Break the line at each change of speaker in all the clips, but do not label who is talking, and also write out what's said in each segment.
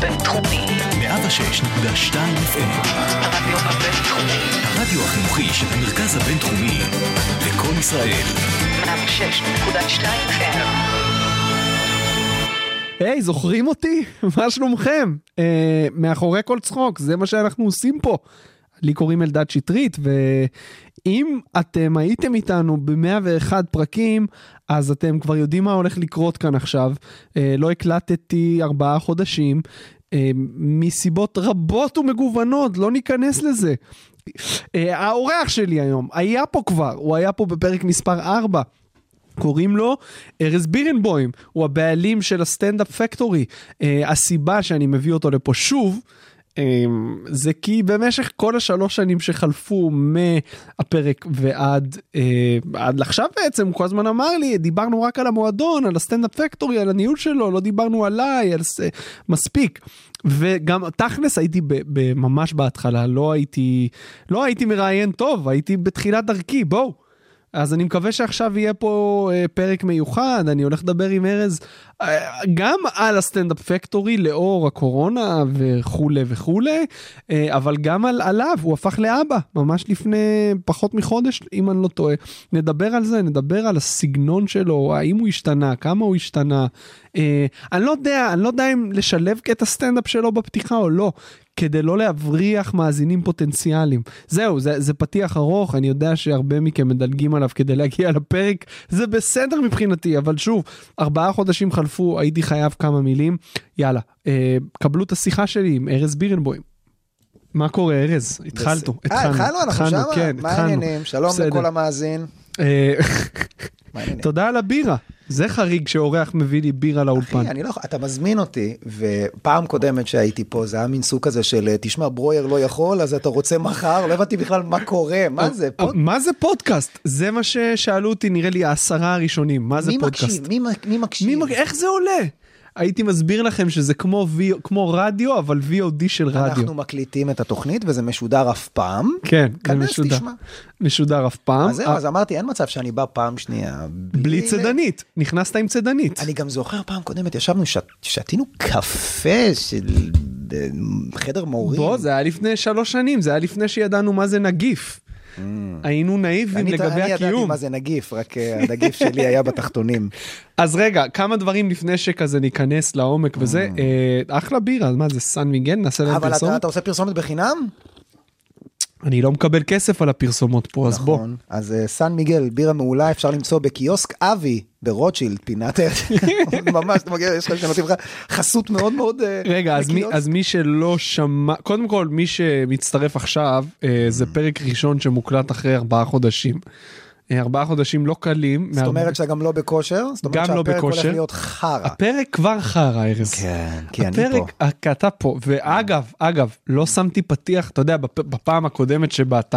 בינתחומי.
106.2 FM.
הרדיו
החינוכי של המרכז הבינתחומי. לקום ישראל.
106.2 FM.
היי, זוכרים אותי? מה שלומכם? מאחורי כל צחוק, זה מה שאנחנו עושים פה. לי קוראים אלדד שטרית, ואם אתם הייתם איתנו ב-101 פרקים, אז אתם כבר יודעים מה הולך לקרות כאן עכשיו. אה, לא הקלטתי ארבעה חודשים, אה, מסיבות רבות ומגוונות, לא ניכנס לזה. אה, האורח שלי היום היה פה כבר, הוא היה פה בפרק מספר 4. קוראים לו ארז בירנבוים, הוא הבעלים של הסטנדאפ פקטורי. Uh, הסיבה שאני מביא אותו לפה שוב, זה כי במשך כל השלוש שנים שחלפו מהפרק ועד uh, עד לעכשיו בעצם, הוא כל הזמן אמר לי, דיברנו רק על המועדון, על הסטנדאפ פקטורי, על הניהול שלו, לא דיברנו עליי, על ס... מספיק. וגם תכלס הייתי ממש בהתחלה, לא הייתי, לא הייתי מראיין טוב, הייתי בתחילת דרכי, בואו. אז אני מקווה שעכשיו יהיה פה אה, פרק מיוחד, אני הולך לדבר עם ארז אה, גם על הסטנדאפ פקטורי לאור הקורונה וכולי וכולי, אה, אבל גם על, עליו, הוא הפך לאבא, ממש לפני פחות מחודש, אם אני לא טועה. נדבר על זה, נדבר על הסגנון שלו, האם הוא השתנה, כמה הוא השתנה. אה, אני לא יודע, אני לא יודע אם לשלב את הסטנדאפ שלו בפתיחה או לא. כדי לא להבריח מאזינים פוטנציאליים. זהו, זה, זה פתיח ארוך, אני יודע שהרבה מכם מדלגים עליו כדי להגיע לפרק, זה בסדר מבחינתי, אבל שוב, ארבעה חודשים חלפו, הייתי חייב כמה מילים. יאללה, אה, קבלו את השיחה שלי עם ארז בירנבוים. מה קורה ארז? התחלנו,
אה, התחלנו, אנחנו שמה?
כן,
מה
התחלנו.
העניינים? שלום. לכל המאזין.
אה? תודה על הבירה, זה חריג שאורח מביא לי בירה לאולפן.
אחי, אני לא יכול, אתה מזמין אותי, ופעם קודמת שהייתי פה, זה היה מין סוג כזה של, תשמע, ברויר לא יכול, אז אתה רוצה מחר? לא הבנתי בכלל מה קורה, מה זה? פוד-
מה זה פודקאסט? זה מה ששאלו אותי, נראה לי העשרה הראשונים, מה זה
מי
פודקאסט?
מקשיב? מי מקשיב?
מי, מג- איך זה עולה? הייתי מסביר לכם שזה כמו, v, כמו רדיו, אבל VOD של רדיו.
אנחנו מקליטים את התוכנית וזה משודר אף פעם.
כן, זה משודר.
תשמע.
משודר אף פעם.
אז זהו,
אה,
אז אמרתי, אין מצב שאני בא פעם שנייה.
בלי
ל-
צדנית, נכנסת עם צדנית.
אני גם זוכר פעם קודמת, ישבנו, שת, שתינו קפה של חדר מורים.
בוא, זה היה לפני שלוש שנים, זה היה לפני שידענו מה זה נגיף. היינו נאיבים
Mm.
לגבי
אני ידעתי
הקיום.
מה זה נגיף, רק אה, הנגיף שלי היה בתחתונים.
אז רגע, כמה דברים לפני שכזה ניכנס לעומק וזה, אה, אחלה בירה, מה זה סן מיגל? נעשה להם
Mm. אבל אתה,
פרסומת?
אתה עושה פרסומת בחינם?
אני לא מקבל כסף על הפרסומות פה, אז בוא.
נכון. אז אה, סן מיגל, בירה מעולה, אפשר למצוא בקיוסק אבי ברוטשילד, פינת ממש, אתה מגיע, יש לך שנותנים לך חסות מאוד מאוד אה,
רגע, אז מי, שלא שמע, קודם כל, מי שמצטרף עכשיו, אה, זה פרק ראשון שמוקלט אחרי ארבעה חודשים. אה, ארבעה חודשים לא קלים.
זאת אומרת שאתה גם לא בכושר? זאת אומרת
גם לא
שהפרק הולך
בכושר.
להיות חרא.
הפרק כבר חרא, ארז.
כן, כי אני פה.
הפרק, כי אתה פה, ואגב, אגב, לא שמתי פתיח, אתה יודע, בפ- בפעם הקודמת שבאת,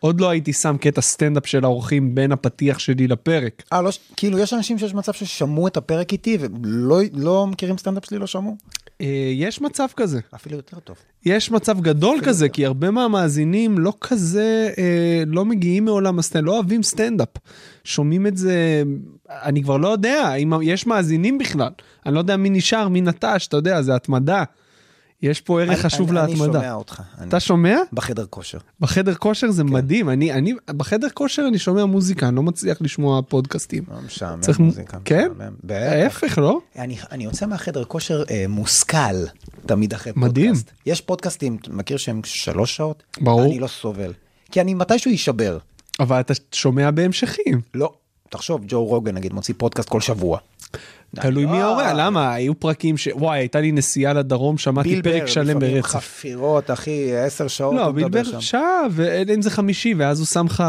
עוד לא הייתי שם קטע סטנדאפ של האורחים בין הפתיח שלי לפרק.
אה, לא, כאילו יש אנשים שיש מצב ששמעו את הפרק איתי ולא לא מכירים סטנדאפ שלי, לא שמעו?
אה, יש מצב כזה.
אפילו יותר טוב.
יש מצב גדול כזה, כי הרבה מהמאזינים לא כזה, אה, לא מגיעים מעולם הסטנדאפ, לא אוהבים סטנדאפ. שומעים את זה, אני כבר לא יודע אם יש מאזינים בכלל. אני לא יודע מי נשאר, מי נטש, אתה יודע, זה התמדה. יש פה ערך
אני-
חשוב
אני- אני
להתמדה.
שומע אותך. אני-
אתה שומע?
בחדר כושר.
בחדר כושר זה מדהים, אני, אני, בחדר כושר אני שומע מוזיקה, אני לא מצליח לשמוע פודקאסטים.
לא משעמם
צריך
מוזיקה.
כן? ההפך, לא?
אני, אני יוצא מהחדר כושר אה, מושכל תמיד אחרי
מדהים.
פודקאסט. יש פודקאסטים, אתה מכיר שהם שלוש שעות?
ברור.
אני לא סובל. כי אני מתישהו יישבר.
אבל אתה שומע בהמשכים.
לא. תחשוב, ג'ו רוגן נגיד מוציא פודקאסט כל שבוע.
תלוי מי
לא.
ההורה, למה? היו פרקים ש... וואי, הייתה לי נסיעה לדרום, שמעתי
בילבר,
פרק שלם
לפעמים
ברצף.
חפירות, אחי, עשר שעות
לא, בילבר. שעה, ואם זה חמישי, ואז הוא שם לך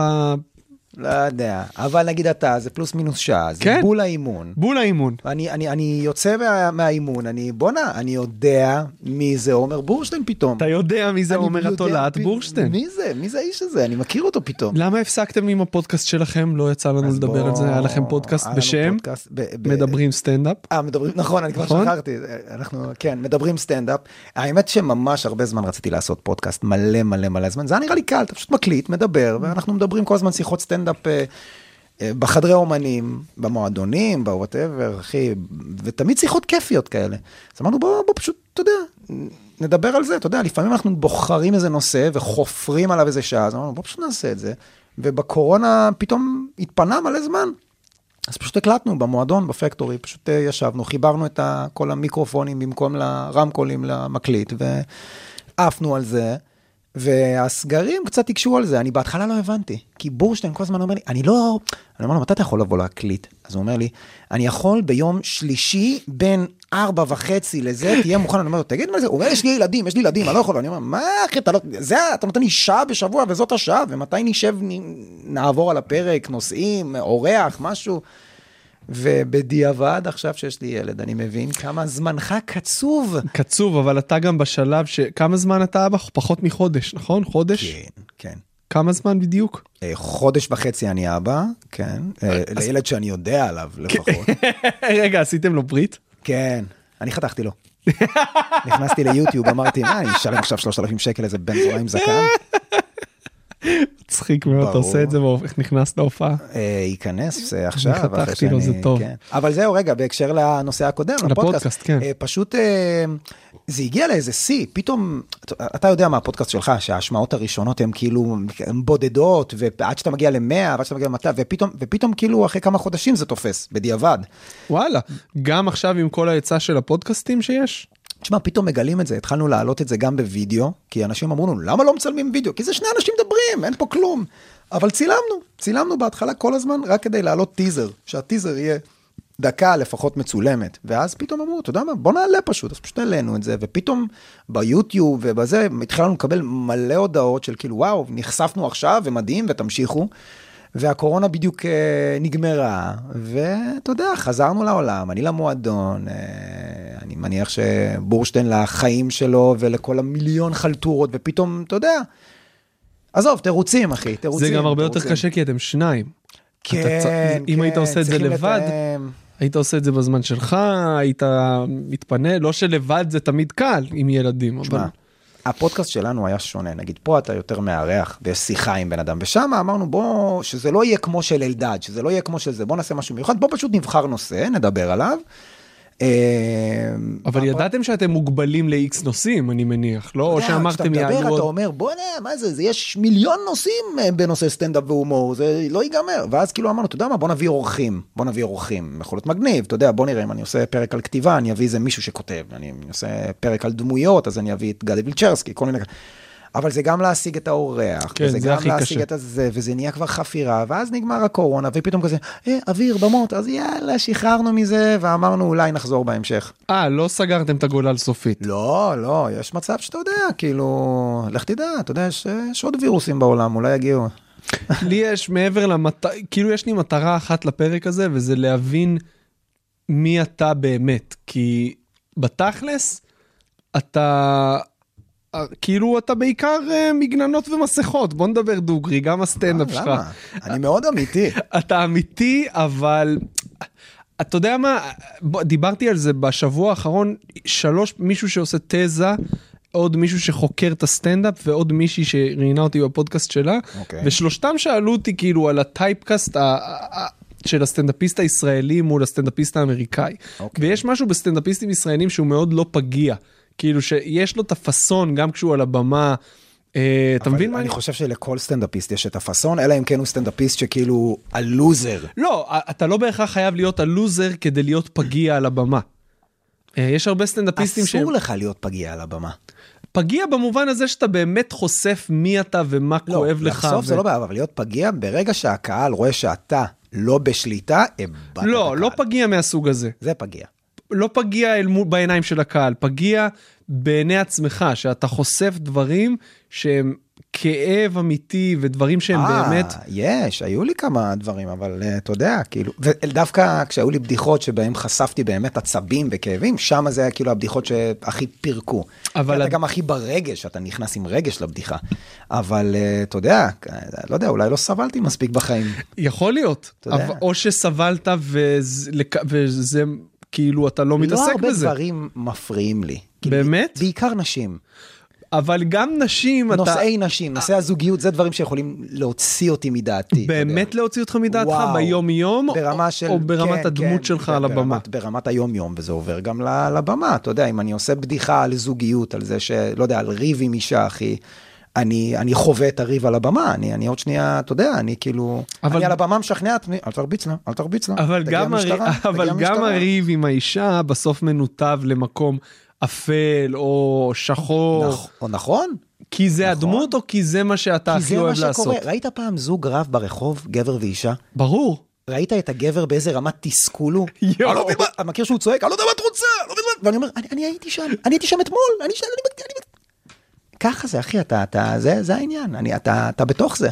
לא יודע, אבל נגיד אתה, זה פלוס מינוס שעה, זה
כן.
בול האימון.
בול האימון.
אני, אני, אני יוצא מה, מהאימון, אני, בואנה, אני יודע מי זה עומר בורשטיין פתאום.
אתה יודע מי זה עומר התולעת בורשטיין.
מי זה? מי זה האיש הזה? אני מכיר אותו פתאום.
למה הפסקתם עם הפודקאסט שלכם? לא יצא לנו לדבר
בוא-
על זה, היה לכם פודקאסט
היה
בשם
פודקאסט ב- ב-
מדברים סטנדאפ.
אה, מדברים, נכון, אני כבר
נכון?
שכחתי, אנחנו, כן, מדברים סטנדאפ. האמת שממש הרבה זמן רציתי לעשות פודקאסט, מלא מלא מלא זמן, זה היה נראה לי קל, אתה פשוט מקליט, מדבר, ואנחנו מדברים כל הזמן שיחות סטנדאפ אה, אה, בחדרי אומנים, במועדונים, ב whatever, אחי, ותמיד שיחות כיפיות כאלה. אז אמרנו, בוא, בוא פשוט אתה יודע, נדבר על זה, אתה יודע, לפעמים אנחנו בוחרים איזה נושא וחופרים עליו איזה שעה, אז אמרנו, בוא פשוט נעשה את זה. ובקורונה פתאום התפנה מלא זמן. אז פשוט הקלטנו במועדון, בפקטורי, פשוט אה, ישבנו, חיברנו את כל המיקרופונים במקום לרמקולים למקליט, ועפנו על זה. והסגרים קצת הקשו על זה, אני בהתחלה לא הבנתי, כי בורשטיין כל הזמן אומר לי, אני לא, אני אומר לו, מתי אתה יכול לבוא להקליט? אז הוא אומר לי, אני יכול ביום שלישי בין ארבע וחצי לזה, תהיה מוכן, אני אומר לו, תגיד מה זה, הוא אומר, יש לי ילדים, יש לי ילדים, אני לא יכול, אני אומר, מה אחי, אתה לא, זה, אתה נותן לי שעה בשבוע וזאת השעה, ומתי נשב, נעבור על הפרק, נושאים, אורח, משהו. ובדיעבד, עכשיו שיש לי ילד, אני מבין כמה זמנך קצוב.
קצוב, אבל אתה גם בשלב ש... כמה זמן אתה אבא? פחות מחודש, נכון? חודש?
כן, כן.
כמה זמן בדיוק?
אה, חודש וחצי אני אבא, כן, אה, לילד שאני יודע עליו לפחות.
רגע, עשיתם לו ברית?
כן, אני חתכתי לו. נכנסתי ליוטיוב, אמרתי, מה, אני אשלם עכשיו 3,000 שקל איזה בן זונה עם זקן?
מצחיק מאוד, אתה. עושה את זה ואיך נכנס להופעה.
אה, ייכנס אה, עכשיו,
חתכתי
אחרי
לו,
שאני...
זה טוב.
כן. אבל זהו, רגע, בהקשר לנושא הקודם,
לפודקאסט, כן.
אה, פשוט זה הגיע לאיזה שיא, פתאום, אתה- יודע מה הפודקאסט שלך, שההשמעות הראשונות הן כאילו בודדות, ועד שאתה מגיע ל-100, ועד שאתה מגיע ל-200, ופתאום, ופתאום כאילו אחרי כמה חודשים זה תופס, בדיעבד.
וואלה, גם עכשיו עם כל ההיצע של הפודקאסטים שיש?
תשמע, פתאום מגלים את זה, התחלנו להעלות את זה גם בווידאו, כי אנשים אמרו לנו, למה לא מצלמים וידאו? כי זה שני אנשים מדברים, אין פה כלום. אבל צילמנו, צילמנו בהתחלה כל הזמן, רק כדי להעלות טיזר, שהטיזר יהיה דקה לפחות מצולמת. ואז פתאום אמרו, אתה יודע מה, בוא נעלה פשוט, אז פשוט העלינו את זה, ופתאום ביוטיוב ובזה, התחלנו לקבל מלא הודעות של כאילו, וואו, נחשפנו עכשיו ומדהים ותמשיכו. והקורונה בדיוק אה, נגמרה, ואתה יודע, חזרנו לעולם, אני למועדון, אה, אני מניח שבורשטיין לחיים שלו ולכל המיליון חלטורות, ופתאום, אתה יודע, עזוב, תירוצים, אחי, תירוצים.
זה גם הרבה יותר
תירוצים.
קשה כי אתם שניים.
כן,
אתה צ- אם
כן,
היית עושה את זה לבד,
לתאם.
היית עושה את זה בזמן שלך, היית מתפנה, לא שלבד זה תמיד קל עם ילדים, אבל...
הפודקאסט שלנו היה שונה, נגיד פה אתה יותר מארח ויש שיחה עם בן אדם, ושם אמרנו בוא, שזה לא יהיה כמו של אלדד, שזה לא יהיה כמו של זה, בוא נעשה משהו מיוחד, בוא פשוט נבחר נושא, נדבר עליו. אה,
אבל ידעתם שאתם מוגבלים ל-X נושאים, אני מניח, לא? או
אתה יודע,
שאמרתם
כשאתה מדבר,
יעלו
אתה
עוד...
אומר, בוא'נה, מה זה, יש מיליון נושאים אה, בנושא סטנדאפ והומור, זה לא ייגמר. ואז כאילו אמרנו, אתה יודע מה, בוא נביא אורחים, בוא נביא אורחים. יכול להיות מגניב, אתה יודע, בוא נראה אם אני עושה פרק על כתיבה, אני אביא איזה מישהו שכותב. אני עושה פרק על דמויות, אז אני אביא את גדי וילצ'רסקי, כל מיני... אבל זה גם להשיג את האורח,
כן,
וזה
זה
גם להשיג
קשה.
את הזה, וזה נהיה כבר חפירה, ואז נגמר הקורונה, ופתאום כזה, אה, אוויר, במות, אז יאללה, שחררנו מזה, ואמרנו, אולי נחזור בהמשך.
אה, לא סגרתם את הגולל סופית.
לא, לא, יש מצב שאתה יודע, כאילו, לך תדע, אתה יודע, יש, יש עוד וירוסים בעולם, אולי יגיעו.
לי יש מעבר למטרה, כאילו יש לי מטרה אחת לפרק הזה, וזה להבין מי אתה באמת. כי בתכלס, אתה... אה, כאילו אתה בעיקר אה, מגננות ומסכות, בוא נדבר דוגרי, גם הסטנדאפ שלך.
למה? אני מאוד אמיתי.
אתה אמיתי, אבל אתה יודע מה, דיברתי על זה בשבוע האחרון, שלוש, מישהו שעושה תזה, עוד מישהו שחוקר את הסטנדאפ ועוד מישהי שראיינה אותי בפודקאסט שלה,
אוקיי.
ושלושתם שאלו אותי כאילו על ה typecast ה- של הסטנדאפיסט הישראלי מול הסטנדאפיסט האמריקאי.
אוקיי.
ויש משהו בסטנדאפיסטים ישראלים שהוא מאוד לא פגיע, כאילו שיש לו את הפאסון גם כשהוא על הבמה. אה, אתה מבין מה
אני חושב שלכל סטנדאפיסט יש את הפאסון, אלא אם כן הוא סטנדאפיסט שכאילו הלוזר.
לא, אתה לא בהכרח חייב להיות הלוזר כדי להיות פגיע על הבמה. אה, יש הרבה סטנדאפיסטים שהם
אסור לך להיות פגיע על הבמה.
פגיע במובן הזה שאתה באמת חושף מי אתה ומה
לא,
כואב לך.
לחשוף
ו-
זה לא בעיה, אבל להיות פגיע, ברגע שהקהל רואה שאתה לא בשליטה, איבדת את הקהל.
לא, לא פגיע מהסוג הזה.
זה פגיע.
לא פגיע אל מול, בעיניים של הקהל, פגיע בעיני עצמך, שאתה חושף דברים שהם כאב אמיתי ודברים שהם באמת...
אה, יש, היו לי כמה דברים, אבל אה, אתה יודע, כאילו, ודווקא כשהיו לי בדיחות שבהם חשפתי באמת עצבים וכאבים, שם זה היה כאילו הבדיחות שהכי פירקו.
אבל.
אתה גם הכי ברגש, אתה נכנס עם רגש לבדיחה. אבל אה, אתה יודע, לא יודע, אולי לא סבלתי מספיק בחיים.
יכול להיות. אבל- או שסבלת וזה כאילו אתה לא מתעסק
לא הרבה
בזה.
דברים מפריעים לי. כי
באמת?
בעיקר נשים.
אבל גם נשים, אתה
נושאי נשים, נושאי הזוגיות, זה דברים שיכולים להוציא אותי מדעתי.
באמת להוציא אותך מדעתך
וואו.
ביום-יום,
ברמה של...
או ברמת
כן,
הדמות
כן,
שלך
ב-
על הבמה?
ברמת, ברמת היום-יום, וזה עובר גם לבמה. אתה יודע, אם אני עושה בדיחה על זוגיות, על זה שלא יודע, על ריב עם אישה, אחי, אני, אני חווה את הריב על הבמה, אני, אני עוד שנייה, אתה יודע, אני כאילו...
אבל-
אבל... אני על הבמה משכנע את עצמי, אל תרביץ לה, אל תרביץ לה.
אבל גם,
המשטרה,
אבל
תגיע
גם
המשטרה.
הריב עם האישה בסוף מנותב למקום אפל או שחור,
נכ- או נכון,
כי זה
נכון.
הדמות או כי זה מה שאתה
כי
הכי
זה מה
אוהב
שקורה.
לעשות?
ראית פעם זוג רב ברחוב, גבר ואישה?
ברור.
ראית את הגבר באיזה רמת תסכול הוא?
יואו.
אני לא מכיר שהוא צועק, אני לא יודע מה את רוצה. ואני אומר, "אני- הייתי שם, אני הייתי שם אתמול, אני שם, אני... אני- ככה זה, אחי, אתה, אתה, זה, זה העניין, אני, אתה, אתה בתוך זה.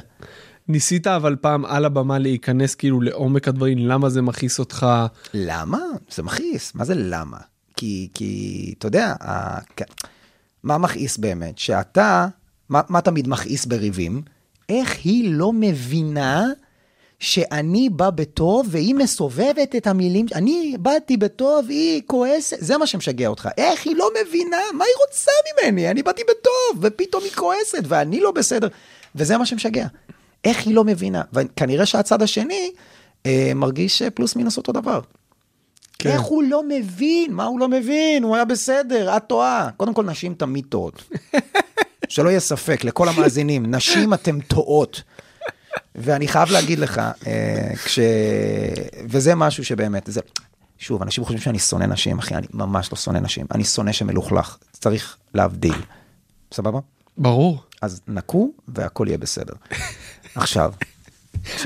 ניסית אבל פעם על הבמה להיכנס כאילו לעומק הדברים, למה זה מכעיס אותך?
למה? זה מכעיס, מה זה למה? כי, כי, אתה יודע, ה- מה מכעיס באמת? שאתה, מה, מה תמיד מכעיס בריבים? איך היא לא מבינה שאני בא בטוב והיא מסובבת את המילים, אני באתי בטוב, היא כועסת, זה מה שמשגע אותך. איך היא לא מבינה? מה היא רוצה ממני? אני באתי בטוב, ופתאום היא כועסת, ואני לא בסדר. וזה מה שמשגע. איך היא לא מבינה? וכנראה שהצד השני אה, מרגיש פלוס מינוס אותו דבר.
כן.
איך הוא לא מבין? מה הוא לא מבין? הוא היה בסדר, את טועה. קודם כל, נשים תמיד טועות. שלא יהיה ספק, לכל המאזינים, נשים אתם טועות. ואני חייב להגיד לך, אה, כש... וזה משהו שבאמת, זה... שוב, אנשים חושבים שאני שונא נשים, אחי, אני ממש לא שונא נשים. אני שונא שמלוכלך, צריך להבדיל. סבבה?
ברור.
אז נקו והכל יהיה בסדר. עכשיו,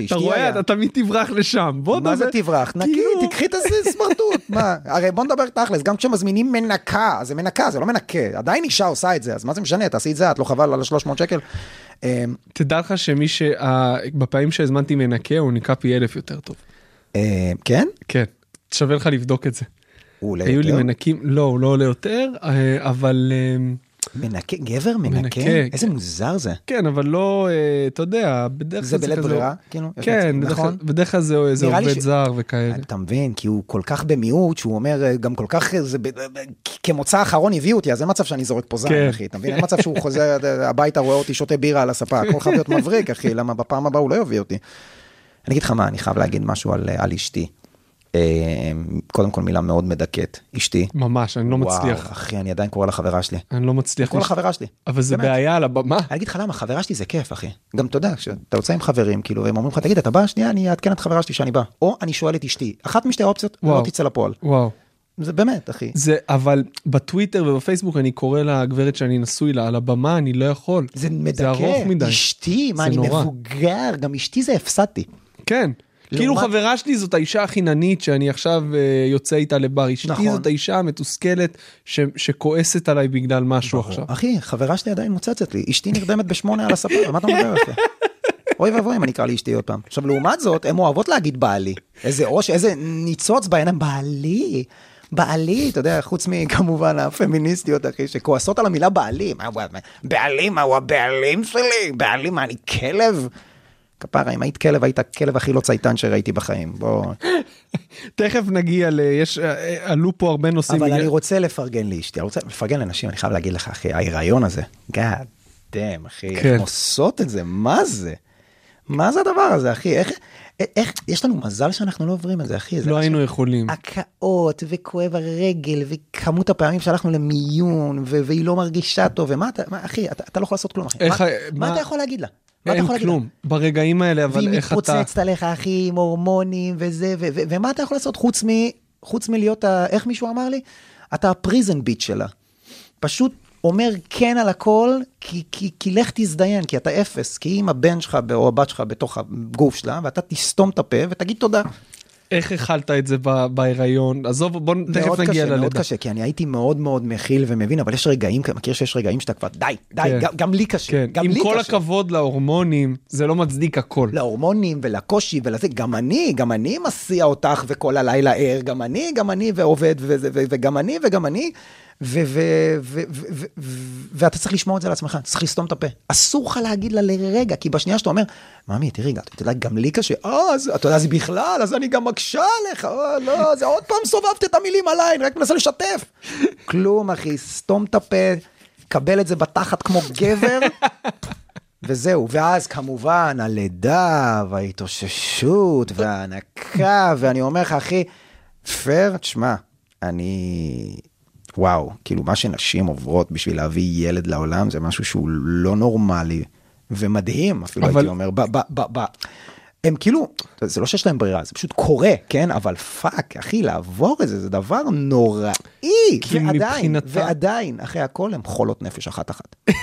אתה רואה, אתה תמיד תברח לשם.
מה זה תברח? נקי,
כאילו-
תקחי את הסמרטוט, מה? הרי בוא נדבר תכלס, גם כשמזמינים מנקה, זה מנקה, זה לא מנקה, עדיין אישה עושה את זה, אז מה זה משנה, תעשי את זה, את לא חבל על ה-300 שקל. אה,
תדע לך שמי ש... בפעמים שהזמנתי מנקה הוא נקה פי אלף יותר טוב.
אה, כן?
כן. שווה לך לבדוק את זה.
הוא עולה
היו לי
יותר?
מנקים, לא, הוא לא עולה יותר, אה, אבל אה,
מנקה, גבר מנקה?
מנקה,
איזה מוזר זה.
כן, אבל לא, אה, אתה יודע, בדרך כלל
זה בלית
כזה-
ברירה? כאילו,
כן, בדרך
נכון?
בדרך כלל זה זה עובד
ש-
זר וכאלה.
אתה מבין, כי הוא כל כך במיעוט, שהוא אומר, אה, גם כל כך, אה, זה, כמוצא האחרון הביאו אותי, אז אין מצב שאני זורק פה זין,
כן.
אחי, אתה מבין? אין מצב שהוא חוזר הביתה, רואה אותי שותה בירה על הספה, הכל חייב להיות מבריק, אחי, למה בפעם הבאה הוא לא יביא אותי. אני אגיד לך מה, אני חייב להגיד משהו על, על אשתי. אה, קודם כל מילה מאוד מדכאת, אשתי.
ממש, אני לא
וואו,
מצליח.
אחי, אני עדיין קורא לה חברה שלי.
אני לא מצליח.
קורא לה
לש-
חברה שלי.
אבל זה
באמת.
בעיה על הבמה.
אני אגיד לך למה, חברה שלי זה כיף, אחי. גם אתה יודע, כשאתה יוצא עם חברים, כאילו, והם אומרים לך, תגיד, אתה בא? שנייה, אני אעדכן את חברה שלי שאני בא. או אני שואל את אשתי. אחת משתי האופציות
וואו.
לא תצא לפועל.
וואו.
זה באמת, אחי.
זה, אבל בטוויטר ובפייסבוק אני קורא לגברת שאני נשוי לה, על הבמה אני לא יכול.
זה מדכא.
זה ארוך מדי.
אשתי, מה, אני
נורא.
מבוגר, גם אשתי זה הפסדתי.
כן. כאילו
לעומת-
חברה שלי זאת האישה החיננית שאני עכשיו אה, יוצא איתה לבר. אשתי
נכון.
זאת האישה המתוסכלת ש- שכועסת עליי בגלל משהו עכשיו.
אחי, חברה שלי עדיין מוצצת לי. אשתי נרדמת בשמונה על הספה, על מה אתה מדבר, אחי? אוי ואבוי אם אני אקרא לאשתי עוד פעם. עכשיו, לעומת זאת, הן אוהבות להגיד בעלי. איזה ראש, איזה ניצוץ בעיניים, בעלי. בעלי, אתה יודע, חוץ מכמובן הפמיניסטיות, אחי, שכועסות על המילה בעלי. הוא, בעלי, מה הוא הבעלים שלי? בעלי, מה, אני כלב? כפרה, אם היית כלב, היית הכלב הכי לא צייתן שראיתי בחיים. בוא...
תכף נגיע ל... יש... אה, אה, עלו פה הרבה נושאים.
אבל
בגלל-
אני רוצה לפרגן לאשתי, אני רוצה לפרגן לנשים, אני חייב להגיד לך, אחי, ההיריון הזה, God damn, אחי, איך
כן.
הן עושות את זה, מה זה? מה זה הדבר הזה, אחי? איך, איך, יש לנו מזל שאנחנו לא עוברים את זה, אחי. זה
לא היינו יכולים.
הקאות, וכואב הרגל, וכמות הפעמים שהלכנו למיון, והיא לא מרגישה טוב, ומה אתה, מה, אחי, אתה, אתה לא יכול לעשות כלום, אחי.
איך
מה,
ה-
מה
מה-
אתה יכול להגיד לה? מה אתה
אין? כלום. ברגעים האלה, אבל
והיא
איך אתה...
מתפוצצת עליך, אחי, עם הורמונים וזה, ו- ו- ומה אתה יכול לעשות חוץ, מ- חוץ מלהיות, ה- איך מישהו אמר לי? אתה הפריזן ביט שלה. פשוט אומר כן על הכל, כי, כי, כי לך תזדיין, כי אתה אפס, כי אם הבן שלך או הבת שלך בתוך הגוף שלה, ואתה תסתום את הפה ותגיד תודה.
איך הכלת את זה בהיריון? עזוב, בוא תכף
מאוד
נגיע
קשה, מאוד
ללידה.
קשה, כי אני הייתי מאוד מאוד מכיל ומבין, אבל יש רגעים, מכיר שיש רגעים שאתה כבר, די, די,
כן.
גם, גם לי קשה,
כן,
גם
עם
לי
כל
קשה.
הכבוד להורמונים, זה לא מצדיק הכל.
להורמונים ולקושי ולזה, גם אני, גם אני מסיע אותך וכל הלילה ער, גם אני, גם אני ועובד, וגם אני וגם אני, ואתה צריך לשמור את זה לעצמך, צריך לסתום את הפה. אסור לך להגיד לה לרגע, כי בשנייה שאתה אומר, ממי, תראי, אתה יודע, גם לי קשה, אה, אתה יודע, אז בכלל, אז אני גם מקשה עליך, אה, לא, זה עוד פעם סובבת את המילים עליי, אני רק מנסה לשתף. כלום, אחי, סתום את הפה. קבל את זה בתחת כמו גבר, וזהו. ואז כמובן הלידה וההתאוששות וההנקה, ואני אומר לך, אחי, פייר, תשמע, אני... וואו, כאילו מה שנשים עוברות בשביל להביא ילד לעולם זה משהו שהוא לא נורמלי ומדהים אפילו
אבל-
הייתי אומר. ב, ב, ב, ב, הם כאילו, זה לא שיש להם ברירה, זה פשוט קורה, כן? אבל fuck, אחי, לעבור את זה, זה דבר נוראי.
כי
ועדיין,
מבחינתה-
ועדיין, אחרי הכל הם חולות נפש אחת-אחת.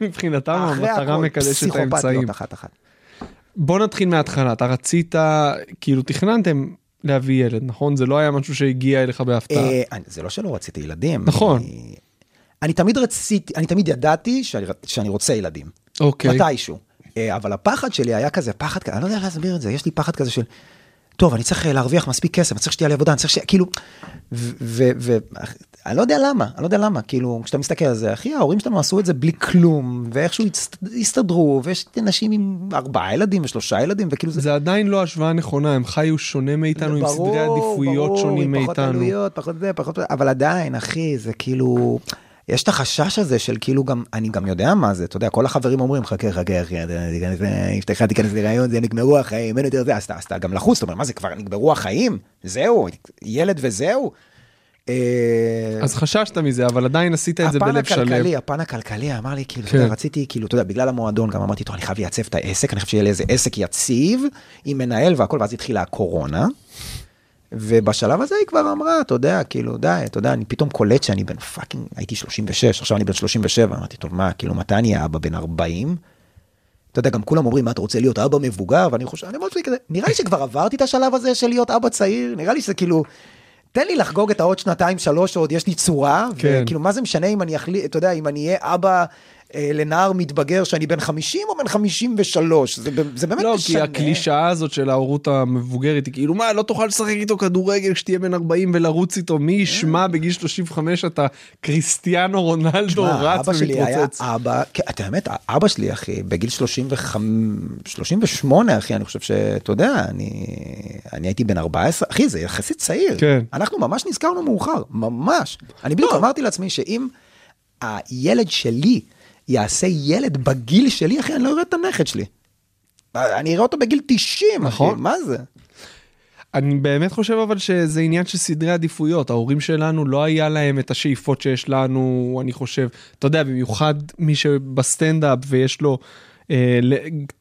מבחינתם המטרה מקדשת את האמצעים.
אחת-אחת.
בוא נתחיל מההתחלה, אתה רצית, כאילו תכננתם להביא ילד, נכון? זה לא היה משהו שהגיע אליך בהפתעה.
אה, זה לא שלא רציתי ילדים.
נכון.
אני- אני תמיד רציתי, אני תמיד ידעתי שאני, שאני רוצה ילדים.
אוקיי.
מתישהו. אה, אבל הפחד שלי היה כזה, פחד, כזה, אני לא יודע להסביר את זה, יש לי פחד כזה של, טוב, אני צריך אה, להרוויח מספיק כסף, אני צריך שתהיה לי עבודה, אני צריך ש... כאילו, ואני לא יודע למה, אני לא יודע למה, כאילו, כשאתה מסתכל על זה, אחי, ההורים שלנו עשו את זה בלי כלום, ואיכשהו הסתדרו, ויש אנשים עם ארבעה ילדים ושלושה ילדים, וכאילו זה...
זה עדיין לא השוואה נכונה, הם חיו שונה מאיתנו, עם
ברור,
סדרי עדיפויות
ברור,
שונים
עם פחות
מאיתנו.
עלויות, פחות זה, פחות... אבל עדיין, אחי, זה כאילו... יש את החשש הזה של כאילו גם, אני גם יודע מה זה, אתה יודע, כל החברים אומרים, חכה, חכה, אחי, אשתך תיכנס להיריון, זה נגמרו החיים, אין יותר זה, אז אתה- גם לחוץ, אתה אומר, מה זה, כבר נגמרו החיים? זהו, ילד וזהו. אה,
אז חששת מזה, אבל עדיין עשית את זה
הפן
בלב שלם.
הכלכלי, הפן הכלכלי אמר לי, כאילו, אתה
כן.
רציתי, כאילו, אתה יודע, בגלל המועדון, גם אמרתי, טוב, אני חייב לייצב את העסק, אני חושב שיהיה לי איזה עסק יציב, עם מנהל והכל, ואז התחילה הקורונה. ובשלב הזה היא כבר אמרה, אתה יודע, כאילו, די, אתה יודע, אני פתאום קולט שאני בן fucking, הייתי 36, עכשיו אני בן 37, אמרתי, טוב, מה, כאילו, מתי אני אהיה אבא בן 40? אתה יודע, גם כולם אומרים, מה, אתה רוצה להיות אבא מבוגר? ואני חושב, אני אומר כזה, נראה לי שכבר עברתי את השלב הזה של להיות אבא צעיר, נראה לי שזה כאילו, תן לי לחגוג את העוד שנתיים, שלוש, שעוד יש לי צורה,
כן.
וכאילו, מה זה משנה אם אני אחליט, אתה יודע, אם אני אהיה אבא לנער מתבגר שאני בן 50 או בן 53, זה, זה באמת
לא,
משנה.
כי הקלישאה הזאת של ההורות המבוגרת היא כאילו, מה, לא תוכל לשחק איתו כדורגל כשתהיה בן 40 ולרוץ איתו, מי ישמע בגיל 35 אתה קריסטיאנו רונלדו
תשמע,
רץ
אבא שלי היה
ומתרוצץ.
אבא, כן, אתה האמת, אבא שלי, אחי, בגיל 35, 38, אחי, אני חושב שאתה יודע, אני, אני הייתי בן 14, אחי, זה יחסית צעיר.
כן.
אנחנו ממש נזכרנו מאוחר, ממש. אני בדיוק אמרתי לעצמי שאם הילד שלי יעשה ילד בגיל שלי, אחי, אני לא אראה את הנכד שלי. אני אראה אותו בגיל 90,
נכון.
אחי, מה זה?
אני באמת חושב אבל שזה עניין של סדרי עדיפויות, ההורים שלנו לא היה להם את השאיפות שיש לנו, אני חושב, אתה יודע, במיוחד מי שבסטנדאפ ויש לו אה,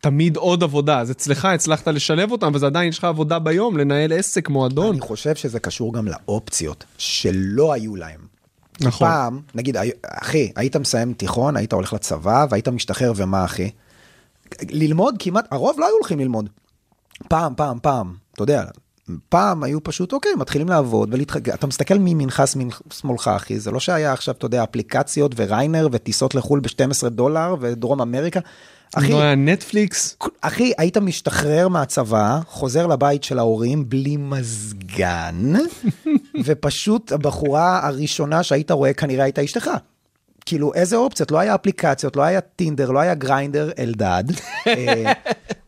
תמיד עוד עבודה, אז אצלך הצלחת לשלב אותם, וזה עדיין יש לך עבודה ביום, לנהל עסק, מועדון.
אני חושב שזה קשור גם לאופציות שלא היו להם.
נכון.
פעם, נגיד, אחי, היית מסיים תיכון, היית הולך לצבא, והיית משתחרר, ומה, אחי? ללמוד כמעט, הרוב לא היו הולכים ללמוד. פעם, פעם, פעם, אתה יודע, פעם היו פשוט, אוקיי, מתחילים לעבוד, ולהתח... אתה מסתכל מימינך, שמאלך, אחי, זה לא שהיה עכשיו, אתה יודע, אפליקציות וריינר וטיסות לחו"ל ב-12 דולר ודרום אמריקה. אחי,
לא היה נטפליקס,
אחי, היית משתחרר מהצבא, חוזר לבית של ההורים בלי מזגן, ופשוט הבחורה הראשונה שהיית רואה כנראה הייתה אשתך. כאילו, איזה אופציות? לא היה אפליקציות, לא היה טינדר, לא היה גריינדר, אלדד. אה,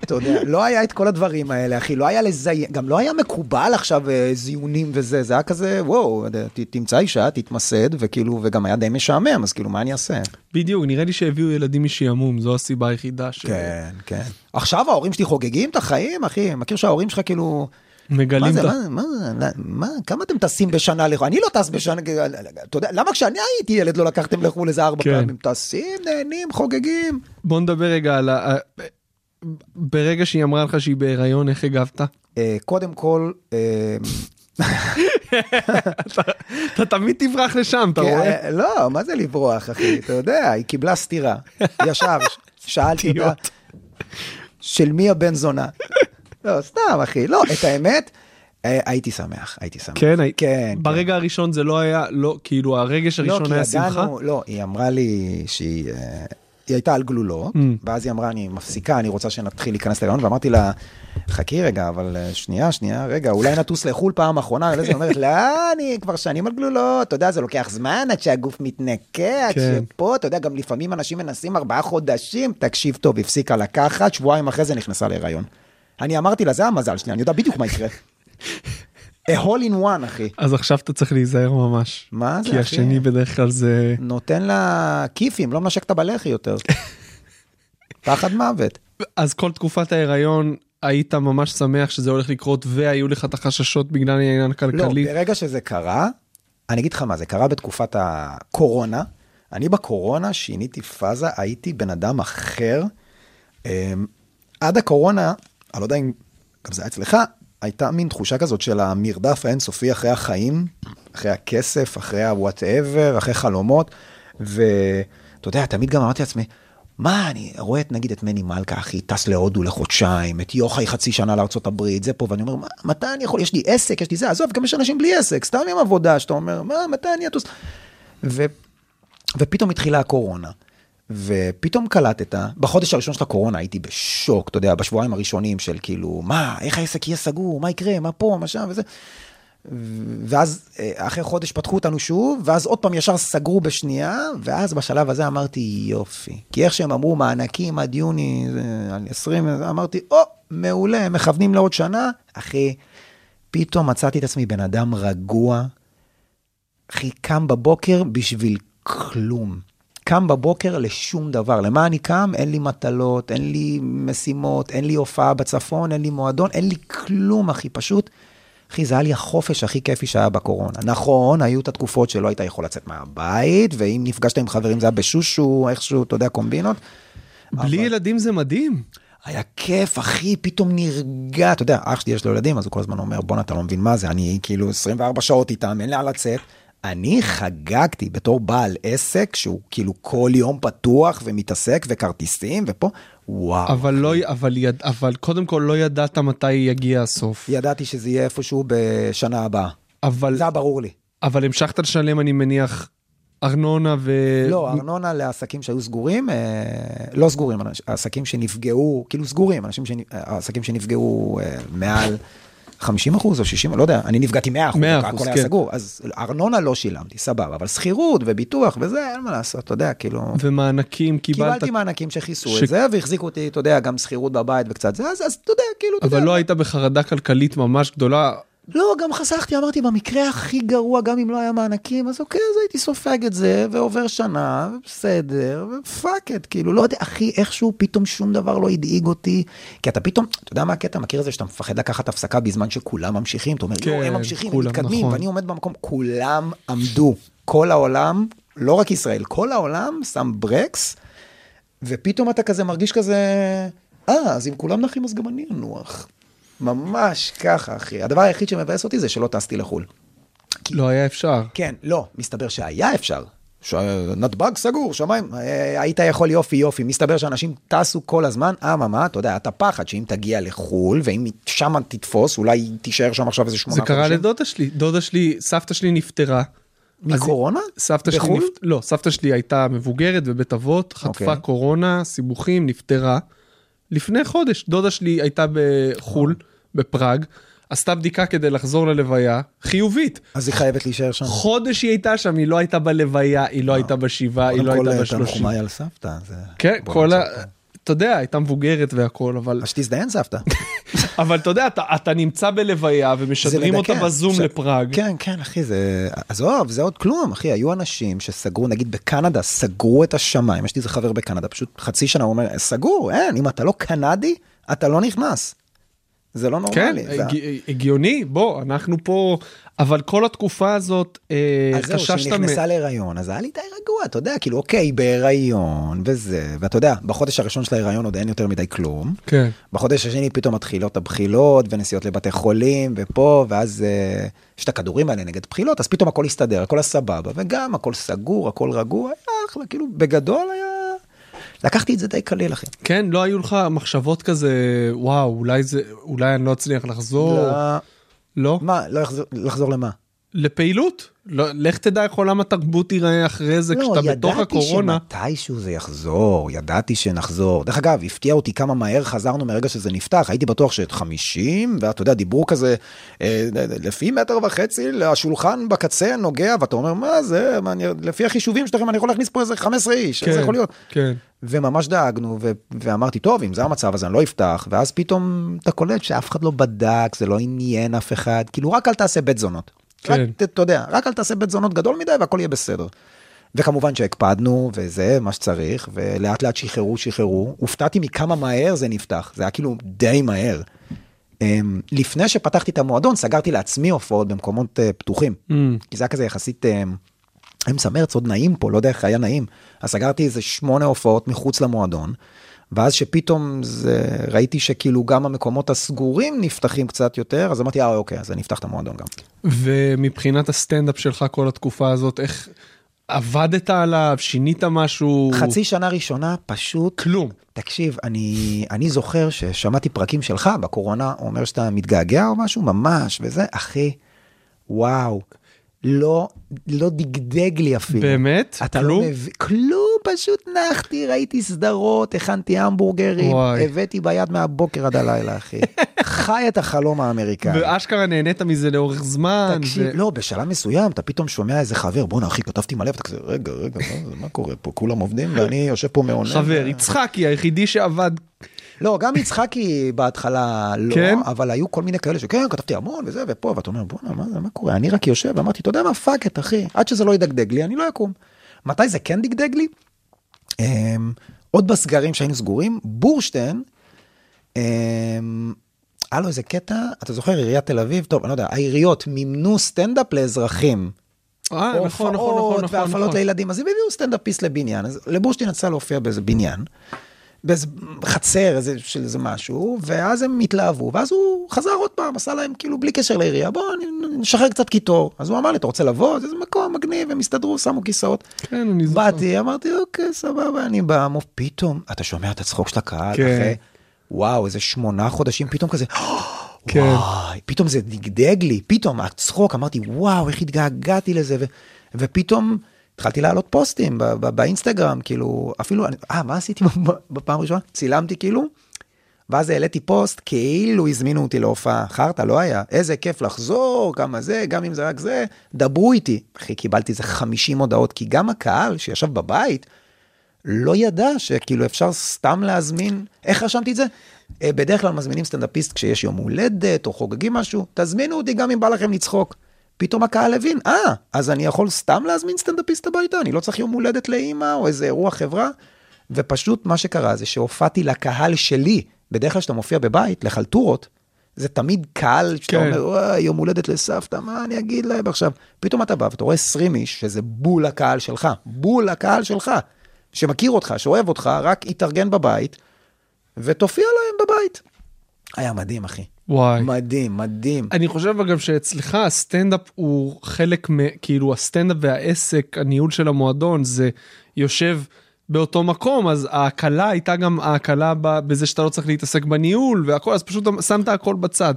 אתה יודע, לא היה את כל הדברים האלה, אחי, לא היה לזיין, גם לא היה מקובל עכשיו אה, זיונים וזה, זה היה כזה, וואו, ת- תמצא אישה, תתמסד, וכאילו, וגם היה די משעמם, אז כאילו, מה אני אעשה?
בדיוק, נראה לי שהביאו ילדים משעמום, זו הסיבה היחידה
כן, כן. עכשיו ההורים שלי חוגגים את החיים, אחי, מכיר שההורים שלך כאילו... זה,
את ה...
מה, מה, מה, מה, כמה אתם טסים בשנה לחו"ל? אני לא טס בשנה, אתה יודע, למה כשאני הייתי ילד לא לקחתם לחו"ל איזה ארבע
כן.
פעמים? טסים, נהנים, חוגגים.
בוא נדבר רגע על ה... ברגע שהיא אמרה לך שהיא בהיריון, איך הגבת?
אה, קודם כל, אה,
אתה תמיד תברח לשם, אתה
כן,
רואה?
אה, לא, מה זה לברוח, אחי? אתה יודע, היא קיבלה סטירה. ישר, שאלתי אותה. של מי הבן זונה? לא, סתם, אחי. לא, את האמת, אה, הייתי שמח, הייתי שמח.
כן, הי-
כן.
ברגע הראשון זה לא היה, לא, כאילו הרגש
לא,
הראשון היה שמחה?
לא, היא אמרה לי שהיא... אה, היא הייתה על גלולות,
Mm.
ואז היא אמרה, אני מפסיקה, אני רוצה שנתחיל להיכנס להיריון, ואמרתי לה, חכי רגע, אבל אה, שנייה, שנייה, רגע, אולי נטוס לחו"ל פעם אחרונה, ואז היא אומרת, לא, אני כבר שנים על גלולות, אתה יודע, זה לוקח זמן עד שהגוף מתנקה, עד
כן.
שפה, אתה יודע, גם לפעמים אנשים מנסים ארבעה חודשים, תקשיב טוב, הפסיקה לקחת, שבועיים אחרי זה נכנסה להיריון. אני אמרתי לה, זה המזל שלי, אני יודע בדיוק מה יקרה. a hole in one, אחי.
אז עכשיו אתה צריך להיזהר ממש.
מה זה,
כי
אחי?
השני בדרך כלל זה...
נותן לה כיפים, לא מנשק את הבלחי יותר. פחד מוות.
אז כל תקופת ההיריון היית ממש שמח שזה הולך לקרות והיו לך את החששות בגלל העניין
לא,
הכלכלי.
ברגע שזה קרה, אני אגיד לך מה, זה קרה בתקופת הקורונה. אני בקורונה שיניתי פאזה, הייתי בן אדם אחר. אמ, עד הקורונה, אני לא יודע אם גם זה היה אצלך, הייתה מין תחושה כזאת של המרדף האינסופי אחרי החיים, אחרי הכסף, אחרי ה-whatever, אחרי חלומות. ואתה יודע, תמיד גם אמרתי לעצמי, מה, אני רואה את, נגיד את מני מלכה, אחי, טס להודו לחודשיים, את יוחאי חצי שנה הברית, זה פה, ואני אומר, מה, מתי אני יכול, יש לי עסק, יש לי זה, עזוב, גם יש אנשים בלי עסק, סתם עם עבודה, שאתה אומר, מה, מתי אני אטוס? ו, ופתאום התחילה הקורונה, ופתאום קלטת, בחודש הראשון של הקורונה הייתי בשוק, אתה יודע, בשבועיים הראשונים של כאילו, מה, איך העסק יהיה סגור, מה יקרה, מה פה, מה שם וזה. ואז אה, אחרי חודש פתחו אותנו שוב, ואז עוד פעם ישר סגרו בשנייה, ואז בשלב הזה אמרתי יופי. כי איך שהם אמרו מענקים עד יוני על 20, אמרתי, או, מעולה, הם מכוונים לעוד שנה. אחי, פתאום מצאתי את עצמי בן אדם רגוע. אחי, קם בבוקר בשביל כלום. קם בבוקר לשום דבר. למה אני קם? אין לי מטלות, אין לי משימות, אין לי הופעה בצפון, אין לי מועדון, אין לי כלום, אחי, פשוט. אחי, זה היה לי החופש הכי כיפי שהיה בקורונה. נכון, היו את התקופות שלא היית יכול לצאת מהבית, ואם נפגשת עם חברים זה היה בשושו, איכשהו, אתה יודע, קומבינות.
בלי
אבל-
ילדים זה מדהים.
היה כיף, אחי, פתאום נרגע. אתה יודע, אח שלי יש לו ילדים, אז הוא כל הזמן אומר, בואנה, אתה לא מבין מה זה, אני כאילו 24 שעות איתם, אין לאן לצאת. אני חגגתי בתור בעל עסק, שהוא כאילו כל יום פתוח ומתעסק, וכרטיסים, ופה, וואו.
אבל לא, אבל, יד, אבל קודם כל לא ידעת מתי יגיע הסוף.
ידעתי שזה יהיה איפשהו בשנה הבאה.
אבל,
זה היה ברור לי.
אבל המשכת לשלם, אני מניח, ארנונה ו...
לא, ארנונה לעסקים שהיו סגורים, אה, לא סגורים, עסקים שנפגעו, כאילו סגורים, אנשים שנ- אה, עסקים שנפגעו אה, מעל 50 אחוז או 60, לא יודע, אני נפגעתי 100 אחוז,
100%,
הכל היה
כן.
סגור, אז ארנונה לא שילמתי, סבבה, אבל שכירות וביטוח וזה, אין מה לעשות, אתה יודע, כאילו...
ומענקים קיבלת,
קיבלתי מענקים שכיסו
ש-
את זה, והחזיקו אותי, אתה יודע, גם שכירות בבית וקצת זה, אז אז אתה יודע, כאילו, אתה יודע.
אבל לא היית בחרדה כלכלית ממש גדולה.
לא, גם חסכתי, אמרתי, במקרה הכי גרוע, גם אם לא היה מענקים, אז אוקיי, אז הייתי סופג את זה, ועובר שנה, בסדר, ופאק את, כאילו, לא יודע, אחי, איכשהו פתאום שום דבר לא הדאיג אותי, כי אתה פתאום, אתה יודע מה הקטע, מכיר את זה שאתה מפחד לקחת הפסקה בזמן שכולם ממשיכים, אתה אומר,
כן,
לא, הם ממשיכים, הם
כולם,
מתקדמים,
נכון.
ואני עומד במקום, כולם עמדו, כל העולם, לא רק ישראל, כל העולם שם ברקס, ופתאום אתה כזה מרגיש כזה, אה, אז אם כולם נחים אז גם אני אנוח. ממש ככה, אחי. הדבר היחיד שמבאס אותי זה שלא טסתי לחו"ל.
לא היה אפשר.
כן, לא, מסתבר שהיה אפשר. ש... נתב"ג סגור, שמיים, אה, היית יכול יופי יופי, מסתבר שאנשים טסו כל הזמן, אממה, אתה יודע, אתה פחד שאם תגיע לחו"ל, ואם שם תתפוס, אולי תישאר שם עכשיו איזה שמונה
זה
חודשים.
קרה לדודה שלי, דודה שלי, סבתא שלי נפטרה.
מקורונה?
סבתא שלי,
בחו"ל?
נפט... לא, סבתא שלי הייתה מבוגרת בבית אבות, חטפה
אוקיי.
קורונה, סיבוכים, נפטרה. לפני חודש, דודה שלי הייתה בחו"ל, בפראג, עשתה בדיקה כדי לחזור ללוויה, חיובית.
אז היא חייבת להישאר שם.
חודש היא הייתה שם, היא לא הייתה בלוויה, היא לא הייתה בשבעה, היא לא
קודם כל,
הייתה בשלושים.
תנחומיי על סבתא.
כן, כל ה... אתה יודע, הייתה מבוגרת והכל, אבל...
אז שתזדיין סבתא.
אבל אתה יודע, אתה, אתה נמצא בלוויה ומשדרים אותה. בזום
עכשיו-
לפראג.
כן, כן, אחי, זה... עזוב, זה עוד כלום, אחי. היו אנשים שסגרו, נגיד בקנדה, סגרו את השמיים. יש לי איזה חבר בקנדה, פשוט חצי שנה הוא אומר, סגור, אין, אם אתה לא קנדי, אתה לא נכנס. זה לא
כן,
נורמלי. זה-
הג- הגיוני, בוא, אנחנו פה, אבל כל התקופה הזאת, אה,
אז זהו,
חששת
שהיא
מ...
נכנסה להיריון, אז היה לי די רגוע, אתה יודע, כאילו, אוקיי, בהיריון וזה, ואתה יודע, בחודש הראשון של ההיריון עוד אין יותר מדי כלום.
כן.
בחודש השני פתאום מתחילות הבחילות ונסיעות לבתי חולים ופה, ואז אה, יש את הכדורים האלה נגד בחילות, אז פתאום הכל הסתדר, הכל הסבבה, וגם הכל סגור, הכל רגוע, היה אחלה, כאילו, בגדול היה... לקחתי את זה די קליל, אחי.
כן, לא היו לך מחשבות כזה, וואו, אולי זה, אולי אני לא אצליח לחזור,
לא,
לא?
מה, לא יחזור, לחזור למה?
לפעילות. לא, לך תדע איך עולם התרבות ייראה אחרי זה, כשאתה בתוך הקורונה.
לא, ידעתי שמתישהו זה יחזור, ידעתי שנחזור. דרך אגב, הפתיע אותי כמה מהר חזרנו מרגע שזה נפתח, הייתי בטוח שאת 50, ואתה יודע, דיברו כזה, אה, לפי מטר וחצי, השולחן בקצה נוגע, ואתה אומר, מה זה, מה, אני, לפי החישובים שלכם, אני יכול להכניס פה איזה 15 איש, איך זה
כן,
יכול להיות?
כן.
וממש דאגנו, ו- ואמרתי, טוב, אם זה המצב, אז אני לא אפתח, ואז פתאום אתה קולט שאף אחד לא בדק, זה לא עניין אף אחד, כאילו, רק אל תעשה בית זונות.
כן.
רק, אתה יודע, רק אל תעשה בית זונות גדול מדי והכל יהיה בסדר. וכמובן שהקפדנו, וזה מה שצריך, ולאט לאט שחררו, שחררו. הופתעתי מכמה מהר זה נפתח, זה היה כאילו די מהר. אמ, לפני שפתחתי את המועדון, סגרתי לעצמי הופעות במקומות אה, פתוחים.
Mm.
כי זה היה כזה יחסית אמ, אמצע מרץ, עוד נעים פה, לא יודע איך היה נעים. אז סגרתי איזה שמונה הופעות מחוץ למועדון, ואז שפתאום זה, ראיתי שכאילו גם המקומות הסגורים נפתחים קצת יותר, אז אמרתי, אה, אוקיי, אז אני אפתח את המועדון גם.
ומבחינת הסטנדאפ שלך כל התקופה הזאת, איך עבדת עליו, שינית משהו?
חצי שנה ראשונה פשוט
כלום.
תקשיב, אני, אני זוכר ששמעתי פרקים שלך בקורונה, אומר שאתה מתגעגע או משהו, ממש, וזה, אחי, וואו, לא, לא דגדג לי אפילו.
באמת?
אתה
כלום?
לא מבין, כלום, פשוט נחתי, ראיתי סדרות, הכנתי המבורגרים,
וואי.
הבאתי ביד מהבוקר עד הלילה, אחי. חי את החלום האמריקאי.
ואשכרה נהנית מזה לאורך זמן.
תקשיב,
ו-
לא, בשלב מסוים אתה פתאום שומע איזה חבר, בואנה אחי, כתבתי מלא, ואתה כזה, רגע, רגע, מה, מה קורה פה? כולם עובדים ואני יושב פה מעונן.
חבר, יצחקי היחידי שעבד.
לא, גם יצחקי בהתחלה לא,
כן?
אבל היו כל מיני כאלה שכן, כתבתי המון וזה ופה, ואתה אומר, בואנה, מה זה, מה קורה? אני רק יושב, ואמרתי, אתה יודע מה, fuck it, אחי, עד שזה לא ידגדג לי, אני לא אקום. מתי זה כן דגדג לי? אמ, עוד בסגרים שהיינו סגורים, בורשטיין, אמ, היה לו איזה קטע, אתה זוכר, עיריית תל אביב, טוב, אני לא יודע, העיריות מימנו סטנדאפ לאזרחים.
אה, נכון, נכון, נכון, נכון.
והפעלות
נכון.
לילדים, אז הם הביאו סטנדאפיסט לבניין, אז לבורשטיין יצא להופיע באיזה בניין, באיזה חצר איזה, של איזה משהו, ואז הם התלהבו, ואז הוא חזר עוד פעם, עשה להם כאילו בלי קשר לעירייה, בוא נ- נשחרר קצת קיטור. אז הוא אמר לי, אתה רוצה לבוא? איזה מקום מגניב, הם הסתדרו, שמו כיסאות.
כן, אני זוכר.
באתי, אמרתי, אוקיי, סבבה, אני בא, מו- פתאום, אתה שומע את הצחוק של הקהל,
כן.
אחרי, וואו, איזה שמונה חודשים, פתאום כזה,
כן.
וואי, פתאום זה דגדג לי, פתאום הצחוק, אמרתי, וואו, איך התגעגעתי לזה, ו, ופתאום התחלתי להעלות פוסטים ב, ב, באינסטגרם, כאילו, אפילו, אה, מה עשיתי בפעם הראשונה? צילמתי כאילו, ואז העליתי פוסט, כאילו הזמינו אותי להופעה, חרטא, לא היה, איזה כיף לחזור, כמה זה, גם אם זה רק זה, דברו איתי. אחי, קיבלתי איזה 50 הודעות, כי גם הקהל שישב בבית, לא ידע שכאילו אפשר סתם להזמין, איך רשמתי את זה? אה, בדרך כלל מזמינים סטנדאפיסט כשיש יום הולדת או חוגגים משהו, תזמינו אותי גם אם בא לכם לצחוק. פתאום הקהל הבין, אה, אז אני יכול סתם להזמין סטנדאפיסט הביתה, אני לא צריך יום הולדת לאימא או איזה אירוע חברה. ופשוט מה שקרה זה שהופעתי לקהל שלי, בדרך כלל כשאתה מופיע בבית, לחלטורות, זה תמיד קהל שאתה
כן.
אומר, וואי, יום הולדת לסבתא, מה אני אגיד להם עכשיו? פתאום אתה בא ואתה רואה 20 איש, שזה בול הקהל שלך, בול הקהל שלך, שמכיר אותך, שאוהב אותך, רק יתארגן בבית, ותופיע להם בבית. היה מדהים, אחי.
וואי.
מדהים, מדהים.
אני חושב אגב שאצלך הסטנדאפ הוא חלק מ... כאילו הסטנדאפ והעסק, הניהול של המועדון זה יושב באותו מקום, אז ההקלה הייתה גם ההקלה בזה שאתה לא צריך להתעסק בניהול והכל, אז פשוט שמת הכל בצד.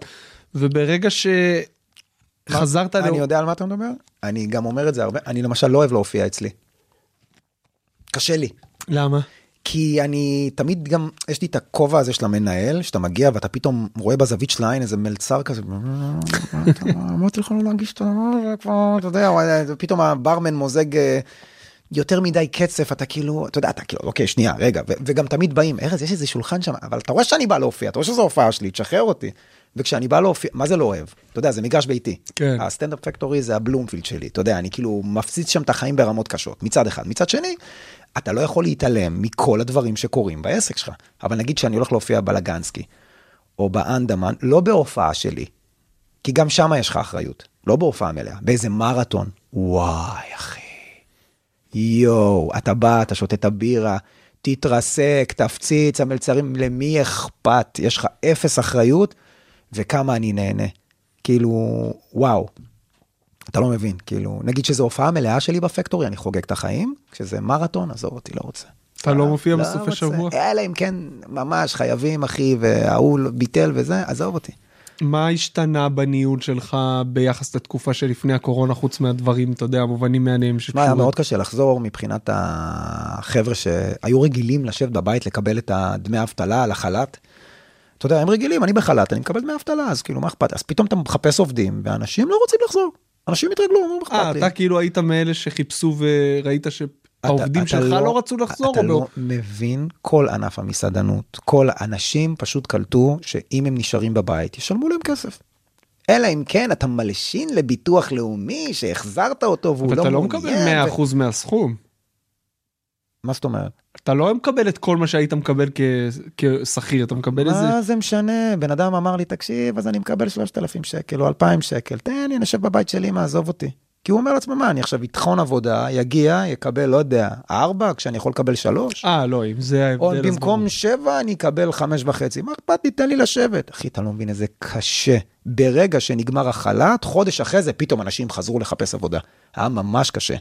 וברגע שחזרת
אני
ל...
יודע על מה אתה מדבר? אני גם אומר את זה הרבה, אני למשל לא אוהב להופיע אצלי. קשה לי.
למה?
כי אני תמיד גם, יש לי את הכובע הזה של המנהל, שאתה מגיע ואתה פתאום רואה בזווית של העין איזה מלצר כזה, אמרתי לך לא להגיש את ה... כבר, אתה יודע, פתאום הברמן מוזג אה, יותר מדי קצף, אתה כאילו, אתה יודע, אתה כאילו, אוקיי, שנייה, רגע, וגם תמיד באים, ארז, יש איזה שולחן שם, אבל אתה רואה שאני בא להופיע, אתה רואה שזו הופעה שלי, תשחרר אותי. וכשאני בא להופיע, מה זה לא אוהב? אתה יודע, זה מגרש ביתי.
כן.
הסטנדאפ פקטורי זה הבלומפילד שלי, אתה יודע, אני כאילו מפציץ שם את החיים ברמות קשות, מצד אחד. מצד שני, אתה לא יכול להתעלם מכל הדברים שקורים בעסק שלך. אבל נגיד שאני הולך להופיע בלגנסקי, או באנדמן, לא בהופעה שלי, כי גם שם יש לך אחריות, לא בהופעה מלאה, באיזה מרתון. וואי, אחי. יואו, אתה בא, אתה שותה את הבירה, תתרסק, תפציץ, המלצרים, למי אכפת? יש לך אפס אחריות, וכמה אני נהנה. כאילו, וואו. אתה לא מבין, כאילו, נגיד שזו הופעה מלאה שלי בפקטורי, אני חוגג את החיים, כשזה מרתון, עזוב אותי, לא רוצה.
אתה לא מופיע
רוצה.
בסופי שבוע?
אלא אם כן, ממש חייבים, אחי, וההוא ביטל וזה, עזוב אותי.
מה השתנה בניהול שלך ביחס לתקופה שלפני הקורונה, חוץ מהדברים, אתה יודע, המובנים מעניינים
מה, היה מאוד קשה לחזור מבחינת החבר'ה שהיו רגילים לשבת בבית לקבל את הדמי האבטלה על החל"ת. אתה יודע, הם רגילים, אני בחל"ת, אני מקבל דמי אבטלה, אז כאילו, מה אכפת? אז פתאום אתה מחפש עובדים, ואנשים לא רוצים לחזור. אנשים התרגלו, מה
אה,
אכפת לי?
אתה כאילו היית מאלה שחיפשו וראית שהעובדים שלך
לא-
לא רצו לחזור?
אתה
או
לא מבין, כל ענף המסעדנות, כל האנשים פשוט קלטו שאם הם נשארים בבית, ישלמו להם כסף. אלא אם כן אתה מלשין לביטוח לאומי שהחזרת אותו והוא
אבל
לא
אתה לא
מעוניין.
מקבל 100% מהסכום.
מה זאת אומרת?
אתה לא מקבל את כל מה שהיית מקבל כשכיר, אתה מקבל איזה...
מה זה משנה? בן אדם אמר לי, תקשיב, אז אני מקבל 3,000 שקל או 2,000 שקל, תן לי, יושב בבית שלי, מה, עזוב אותי. כי הוא אומר לעצמו, מה, אני עכשיו אטחון עבודה, יגיע, יקבל, לא יודע, 4, כשאני יכול לקבל 3?
אה, לא, אם זה ההבדל.
או במקום
ברור.
7 אני אקבל 5 וחצי, מה אכפת לי, תן לי לשבת. אחי, אתה לא מבין איזה קשה. ברגע שנגמר החל"ת, חודש אחרי זה פתאום אנשים חזרו לחפש עבודה. היה ממש קשה.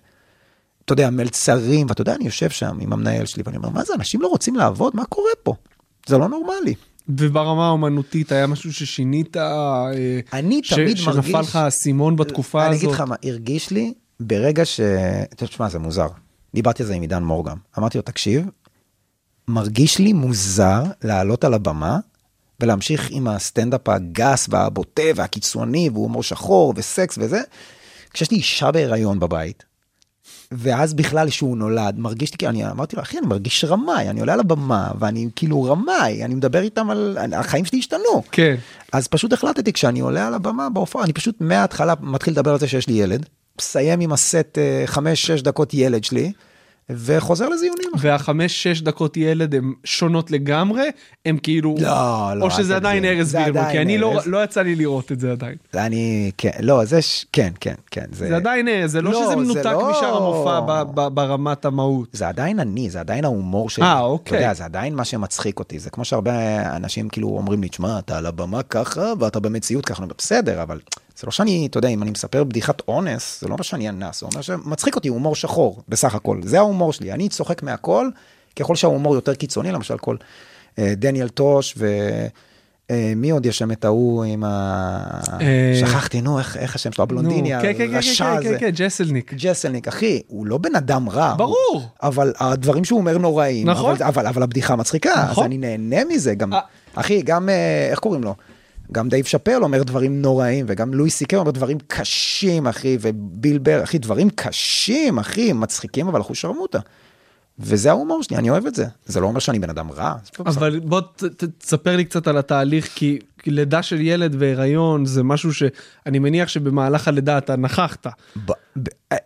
אתה יודע, מלצרים, ואתה יודע, אני יושב שם עם המנהל שלי, ואני אומר, מה זה, אנשים לא רוצים לעבוד? מה קורה פה? זה לא נורמלי.
וברמה האומנותית היה משהו ששינית? אה,
אני
ש-
תמיד
שנפל
מרגיש...
לך האסימון בתקופה
אני
הזאת?
אגיד לך מה, הרגיש לי ברגע ש... תשמע, זה מוזר. דיברתי על זה עם עידן מורגן. אמרתי לו, תקשיב, מרגיש לי מוזר לעלות על הבמה ולהמשיך עם הסטנדאפ הגס והבוטה והקיצוני והומור שחור וסקס וזה, כשיש לי אישה בהיריון בבית. ואז בכלל שהוא נולד מרגיש לי כאילו אני אמרתי לו אחי אני מרגיש רמאי אני עולה על הבמה ואני כאילו רמאי אני מדבר איתם על החיים שלי השתנו
כן.
אז פשוט החלטתי כשאני עולה על הבמה בהופעה אני פשוט מההתחלה מתחיל לדבר על זה שיש לי ילד מסיים עם הסט 5-6 דקות ילד שלי וחוזר לזיונים.
והחמש שש דקות ילד הם שונות לגמרי הם כאילו
לא, לא,
או שזה עדיין. ארז
זה
בירמר כי אני לא
ארז.
לא יצא לי לראות את זה עדיין
אני כן לא זה ש... כן כן כן
זה עדיין אה, זה לא
לא,
שזה
זה
מנותק
לא-
משאר המופע ב- ב- ברמת המהות.
זה עדיין אני זה עדיין ההומור שלי.
אה, אוקיי.
אתה יודע, זה עדיין מה שמצחיק אותי זה כמו שהרבה אנשים כאילו אומרים לי תשמע אתה על הבמה ככה ואתה במציאות ככה בסדר אבל זה לא שאני אתה יודע אם אני מספר בדיחת אונס זה לא אומר שאני אנס זה אומר שמצחיק אותי הומור שחור בסך הכל זה ההומור שלי אני צוחק מהכל ככל שההומור יותר קיצוני למשל כל אה, דניאל טוש ו... אה, מי עוד יש שם את ההוא עם ה...
אה,
שכחתי נו איך השם שלו הבלונדיני
כן, כן, כן,
הרשע
כן,
הזה.
כן, כן, ג'סלניק.
ג'סלניק אחי הוא לא בן אדם רע
ברור.
אבל הדברים שהוא אומר נוראים
נכון.
אבל, הבדיחה מצחיקה
נכון.
אז אני נהנה מזה גם
אה.
אחי גם אה, איך קוראים לו. גם דייב שאפל אומר דברים נוראים וגם לואי סי קיי אומר דברים קשים אחי וביל בר אחי דברים קשים אחי מצחיקים אבל אחושרמוטה. וזה ההומור שלי אני אוהב את זה זה לא אומר שאני בן אדם רע.
אבל בוא ת- ת- תספר לי קצת על התהליך כי לידה של ילד והיריון זה משהו שאני מניח שבמהלך הלידה אתה נכחת
ב- ב- אה,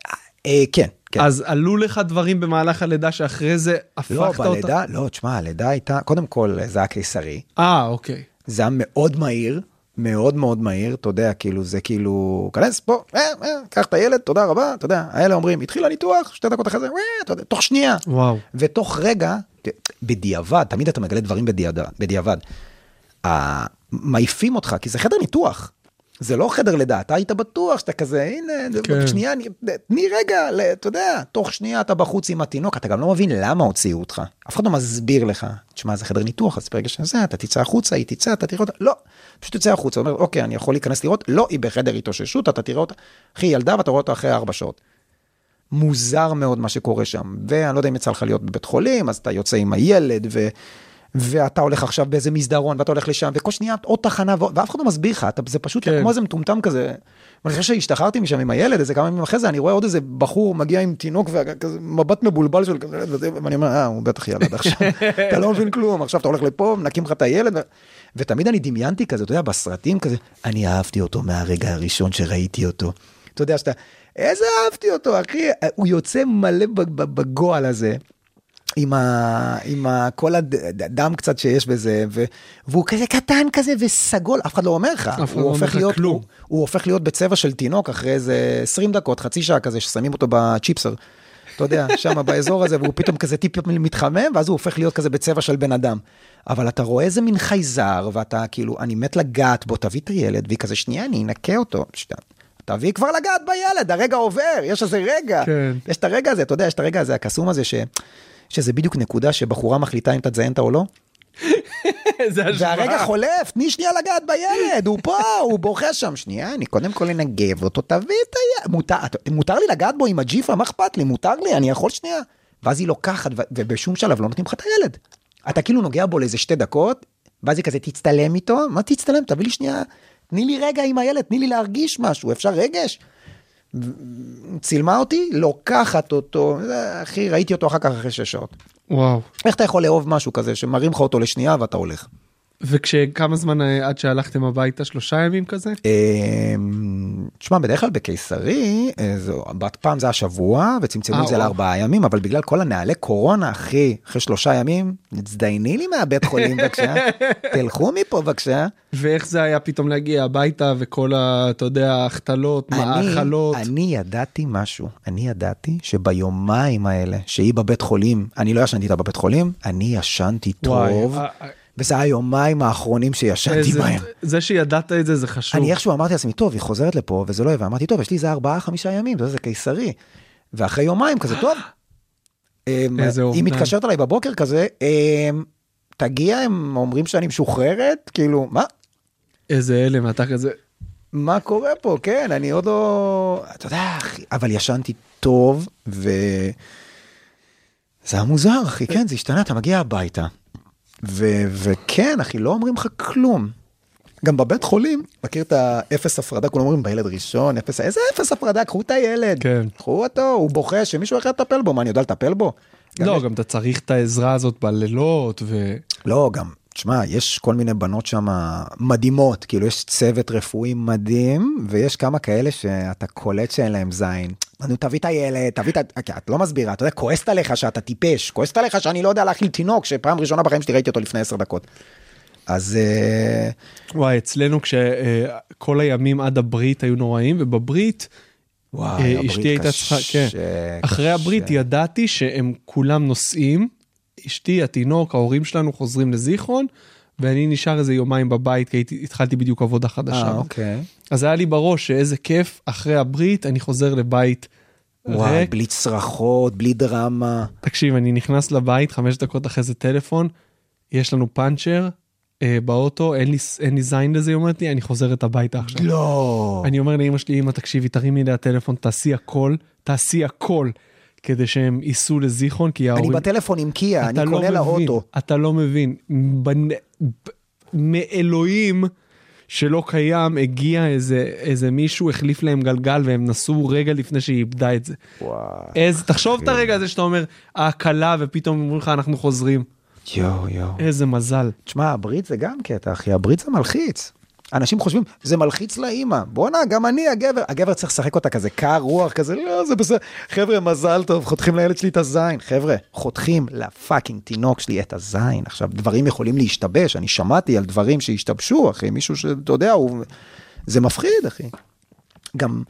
אה, כן כן.
אז עלו לך דברים במהלך הלידה שאחרי זה
לא
הפכת אותה.
בלידה לא תשמע הלידה הייתה קודם כל זה היה קיסרי.
אה אוקיי.
זה היה מאוד מהיר, מאוד מאוד מהיר, אתה יודע, כאילו, זה כאילו, כנס פה, אה, אה, קח את הילד, תודה רבה, אתה יודע, האלה אומרים, התחיל הניתוח, שתי דקות אחרי זה, אה, אתה יודע, תוך שנייה.
וואו.
ותוך רגע, בדיעבד, תמיד אתה מגלה דברים בדיעבד, בדיעבד. מעיפים אותך, כי זה חדר ניתוח. זה לא חדר לידה, אתה היית בטוח שאתה כזה, הנה,
כן.
שנייה, תני רגע, אתה יודע, תוך שנייה אתה בחוץ עם התינוק, אתה גם לא מבין למה הוציאו אותך. אף אחד לא מסביר לך, תשמע, זה חדר ניתוח, אז ברגע שזה, אתה תצא החוצה, היא תצא, אתה תראה אותה, לא, פשוט תצא החוצה, אומר, אוקיי, אני יכול להיכנס לראות, לא, היא בחדר התאוששות, אתה תראה אותה, אחי, ילדה ואתה רואה אותה אחרי ארבע שעות. מוזר מאוד מה שקורה שם, ואני לא יודע אם יצא לך להיות בבית חולים, אז אתה יוצא עם הילד, ו... ואתה הולך עכשיו באיזה מסדרון, ואתה הולך לשם, וכל שנייה עוד תחנה. ואף אחד לא מסביר לך, אתה... זה פשוט
כן.
כמו איזה מטומטם כזה. ואני חושב שהשתחררתי משם עם הילד, איזה כמה ימים אחרי זה, אני רואה עוד איזה בחור מגיע עם תינוק, וכזה מבט מבולבל של כזה, וזה, ואני אומר, אה, הוא בטח ילד עכשיו, אתה לא מבין כלום, עכשיו אתה הולך לפה, מנקים לך את הילד, ו... ותמיד אני דמיינתי כזה, אתה יודע, בסרטים כזה, אני אהבתי אותו מהרגע הראשון שראיתי אותו. אתה יודע שאתה, איזה אהבתי אותו, אחי, הוא יוצא מלא בגועל הזה. עם, ה, עם ה, כל הדם קצת שיש בזה, ו, והוא כזה קטן כזה וסגול, אף אחד לא אומר לך, הוא
לא
הופך להיות. הוא, הוא הופך להיות בצבע של תינוק אחרי איזה 20 דקות, חצי שעה כזה, ששמים אותו בצ'יפסר. אתה יודע, שם באזור הזה, והוא פתאום כזה טיפ מתחמם, ואז הוא הופך להיות כזה בצבע של בן אדם. אבל אתה רואה איזה מין חייזר, ואתה כאילו, אני מת לגעת בו, תביא את הילד, והיא כזה, שנייה, אני אנקה אותו. שנייה. תביא כבר לגעת בילד, הרגע עובר, יש איזה רגע.
כן.
יש את הרגע הזה, אתה יודע, יש את הרגע הזה, הקסום הזה, ש... שזה בדיוק נקודה שבחורה מחליטה אם אתה תזיין אותה או לא.
איזה השוואה.
והרגע חולף, תני שנייה לגעת בילד, הוא פה, הוא בוכה שם. שנייה, אני קודם כל אנגב אותו, תביא את היד. מותר, מותר לי לגעת בו עם הג'יפה, מה אכפת לי? מותר לי, אני יכול שנייה. ואז היא לוקחת, ובשום שלב לא נותנים לך את הילד. אתה כאילו נוגע בו לאיזה שתי דקות, ואז היא כזה, תצטלם איתו? מה תצטלם? תביא לי שנייה, תני לי רגע עם הילד, תני לי להרגיש משהו, אפשר רגש? צילמה אותי, לוקחת אותו, אחי, ראיתי אותו אחר כך אחרי שש שעות.
וואו.
איך אתה יכול לאהוב משהו כזה שמראים לך אותו לשנייה ואתה הולך?
וכשכמה זמן אה, עד שהלכתם הביתה? שלושה ימים כזה?
אמ, תשמע, בדרך כלל בקיסרי, אה, פעם זה השבוע, וצמצמו
אה,
את זה
וואו.
לארבעה ימים, אבל בגלל כל הנהלי קורונה, אחי, אחרי שלושה ימים, תזדייני לי מהבית חולים בבקשה, תלכו מפה בבקשה.
ואיך זה היה פתאום להגיע הביתה וכל ה... אתה יודע, ההחתלות, מאכלות.
אני ידעתי משהו, אני ידעתי שביומיים האלה, שהיא בבית חולים, אני לא ישנתי איתה בבית חולים, אני ישנתי טוב, וזה היומיים האחרונים שישנתי
איזה-
בהם.
זה שידעת את זה זה חשוב.
אני איכשהו אמרתי לעצמי, טוב, היא חוזרת לפה, וזה לא יהיה, ואמרתי, טוב, יש לי איזה ארבעה, חמישה ימים, זה, זה קיסרי. ואחרי יומיים כזה, טוב. אמ,
איזה
היא
אובדן.
מתקשרת אליי בבוקר כזה, אמ, תגיע, הם אומרים שאני משוחררת, כאילו, מה?
איזה הלם, אתה כזה...
מה קורה פה? כן, אני עוד לא... אתה יודע, אחי, אבל ישנתי טוב, ו... זה היה מוזר, אחי, כן, זה השתנה, אתה מגיע הביתה, ו... וכן, אחי, לא אומרים לך כלום. גם בבית חולים, מכיר את האפס הפרדה, כולם אומרים בילד ראשון, אפס, איזה אפס הפרדה, קחו את הילד.
כן.
קחו אותו, הוא בוכה, שמישהו אחר יטפל בו, מה, אני יודע לטפל בו? גם
לא,
יש-
גם אתה צריך את העזרה הזאת בלילות, ו...
לא, גם, תשמע, יש כל מיני בנות שם מדהימות, כאילו יש צוות רפואי מדהים, ויש כמה כאלה שאתה קולט שאין להם זין. נו, תביא את הילד, תביא את ה... כי את לא מסבירה, אתה יודע, כועסת עליך שאתה טיפש, כועסת עליך שאני לא יודע להאכיל תינוק, שפעם ראשונה בחיים שלי ראיתי אותו לפני עשר דקות. אז אה,
וואי, אצלנו כשכל הימים עד הברית היו נוראים, ובברית,
וואי,
אה,
הברית
אשתי הייתה
קשה,
צריכה, כן. אחרי. הברית ידעתי שהם כולם נוסעים, אשתי, התינוק, ההורים שלנו חוזרים לזיכרון, ואני נשאר איזה יומיים בבית, כי הייתי, התחלתי בדיוק עבודה חדשה.
אה, אוקיי.
אז היה לי בראש שאיזה כיף, אחרי הברית אני חוזר לבית
וואי,
ריק.
בלי צרחות, בלי דרמה.
תקשיב, אני נכנס לבית, חמש דקות אחרי זה טלפון, יש לנו פאנצ'ר אה, באוטו, אין לי, אין לי זין לזה, היא אומרת לי, אני חוזרת הביתה עכשיו.
לא.
אני אומר לאמא שלי, אמא, תקשיבי, תרימי לי הטלפון, תעשי הכל, תעשי הכל, כדי שהם ייסעו לזיכרון, כי
אני
ההורים...
בטלפון עם קיה, אני
לא
קונה לה
מבין,
אוטו.
אתה לא מבין. בנ... ב- מאלוהים שלא קיים, הגיע איזה, איזה מישהו, החליף להם גלגל, והם נסעו רגע לפני שהיא איבדה את זה.
וואי.
איזה, תחשוב את הרגע הזה שאתה אומר, ההקלה, ופתאום אומרים לך, אנחנו חוזרים.
יואו, יואו.
איזה מזל.
תשמע, הברית זה גם קטע, אחי, הברית זה מלחיץ. אנשים חושבים, זה מלחיץ לאימא. בואנה, גם אני הגבר. הגבר צריך לשחק אותה כזה קר רוח, כזה, לא, זה בסדר. חבר'ה, מזל טוב, חותכים לילד שלי את הזין. חבר'ה, חותכים לפאקינג תינוק שלי את הזין. עכשיו, דברים יכולים להשתבש, אני שמעתי על דברים שהשתבשו, אחי, מישהו שאתה יודע, הוא... זה מפחיד, אחי. גם,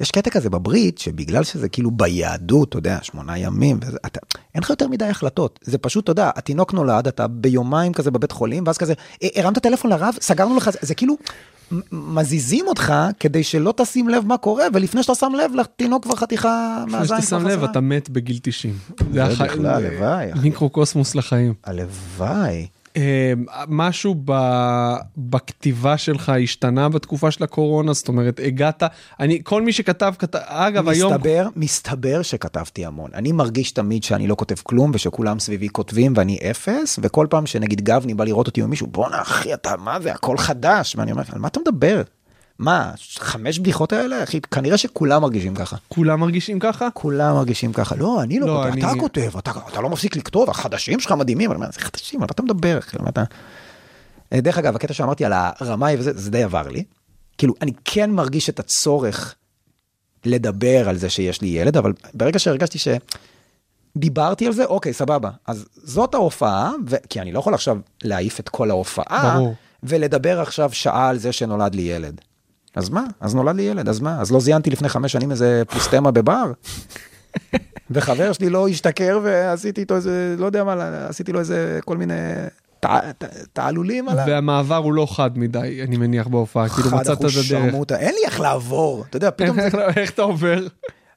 יש קטע כזה בברית, שבגלל שזה כאילו ביהדות, אתה יודע, שמונה ימים, וזה, אתה, אין לך יותר מדי החלטות. זה פשוט, אתה יודע, התינוק נולד, אתה ביומיים כזה בבית חולים, ואז כזה, "אה, הרמת טלפון לרב, סגרנו לך, זה, זה כאילו, מזיזים אותך כדי שלא תשים לב מה קורה, ולפני שאתה שם לב, לתינוק כבר חתיכה
לפני
מהזין.
שאתה שם לב. אתה מת בגיל 90.
זה בכלל, הלוואי.
מיקרוקוסמוס לחיים.
הלוואי.
אה, משהו ב... בכתיבה שלך השתנה בתקופה של הקורונה? זאת אומרת, הגעת, אני, כל מי שכתב, כתב, אגב, היום...
מסתבר, מסתבר שכתבתי המון. אני מרגיש תמיד שאני לא כותב כלום ושכולם סביבי כותבים ואני אפס, וכל פעם שנגיד גבני בא לראות אותי עם מישהו, בואנה אחי, אתה, מה זה, הכל חדש. ואני אומר, על מה אתה מדבר? מה, חמש בדיחות האלה? אחי, כנראה שכולם מרגישים ככה.
כולם מרגישים ככה?
כולם מרגישים ככה. לא, אני לא,
לא,
כותב,
אני-
אתה כותב, אתה, אתה לא מפסיק לכתוב, החדשים שלך מדהימים. אני אומר, זה חדשים, מה אתה מדבר? אחי, מה אתה... אה, דרך אגב, הקטע שאמרתי על הרמאי וזה, זה די עבר לי. כאילו, אני כן מרגיש את הצורך לדבר על זה שיש לי ילד, אבל ברגע שהרגשתי שדיברתי על זה, אוקיי, סבבה. אז זאת ההופעה, ו... כי אני לא יכול עכשיו להעיף את כל ההופעה,
ברור.
ולדבר עכשיו שעה על זה שנולד לי ילד. אז מה? אז נולד לי ילד, אז מה? אז לא זיינתי לפני חמש שנים איזה פוסטמה בבר? וחבר שלי לא השתכר ועשיתי איתו איזה, לא יודע מה, עשיתי לו איזה כל מיני תע- תע- תעלולים עליו.
והמעבר הוא לא חד מדי, אני מניח בהופעה, כאילו
חד
מצאת את הדרך.
שרמוטה, אין לי איך לעבור, אתה יודע, פתאום, זה-
איך אתה עובר?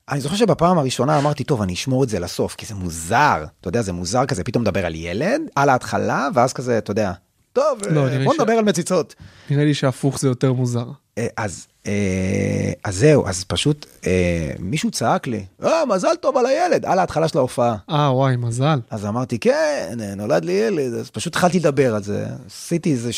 אני זוכר שבפעם הראשונה אמרתי, טוב, אני אשמור את זה לסוף, כי זה מוזר, אתה יודע, זה מוזר כזה, פתאום מדבר על ילד, על ההתחלה, ואז כזה, אתה יודע, טוב,
לא,
אה, בוא
ש-
נדבר על מציצות.
נראה לי שהפוך זה יותר מוזר.
אה, אז, אה, אז זהו, אז פשוט אה, מישהו צעק לי, אה, מזל טוב על הילד, על ההתחלה של ההופעה.
אה, וואי, מזל.
אז אמרתי, כן, נולד לי ילד, אז פשוט התחלתי לדבר על זה, עשיתי איזה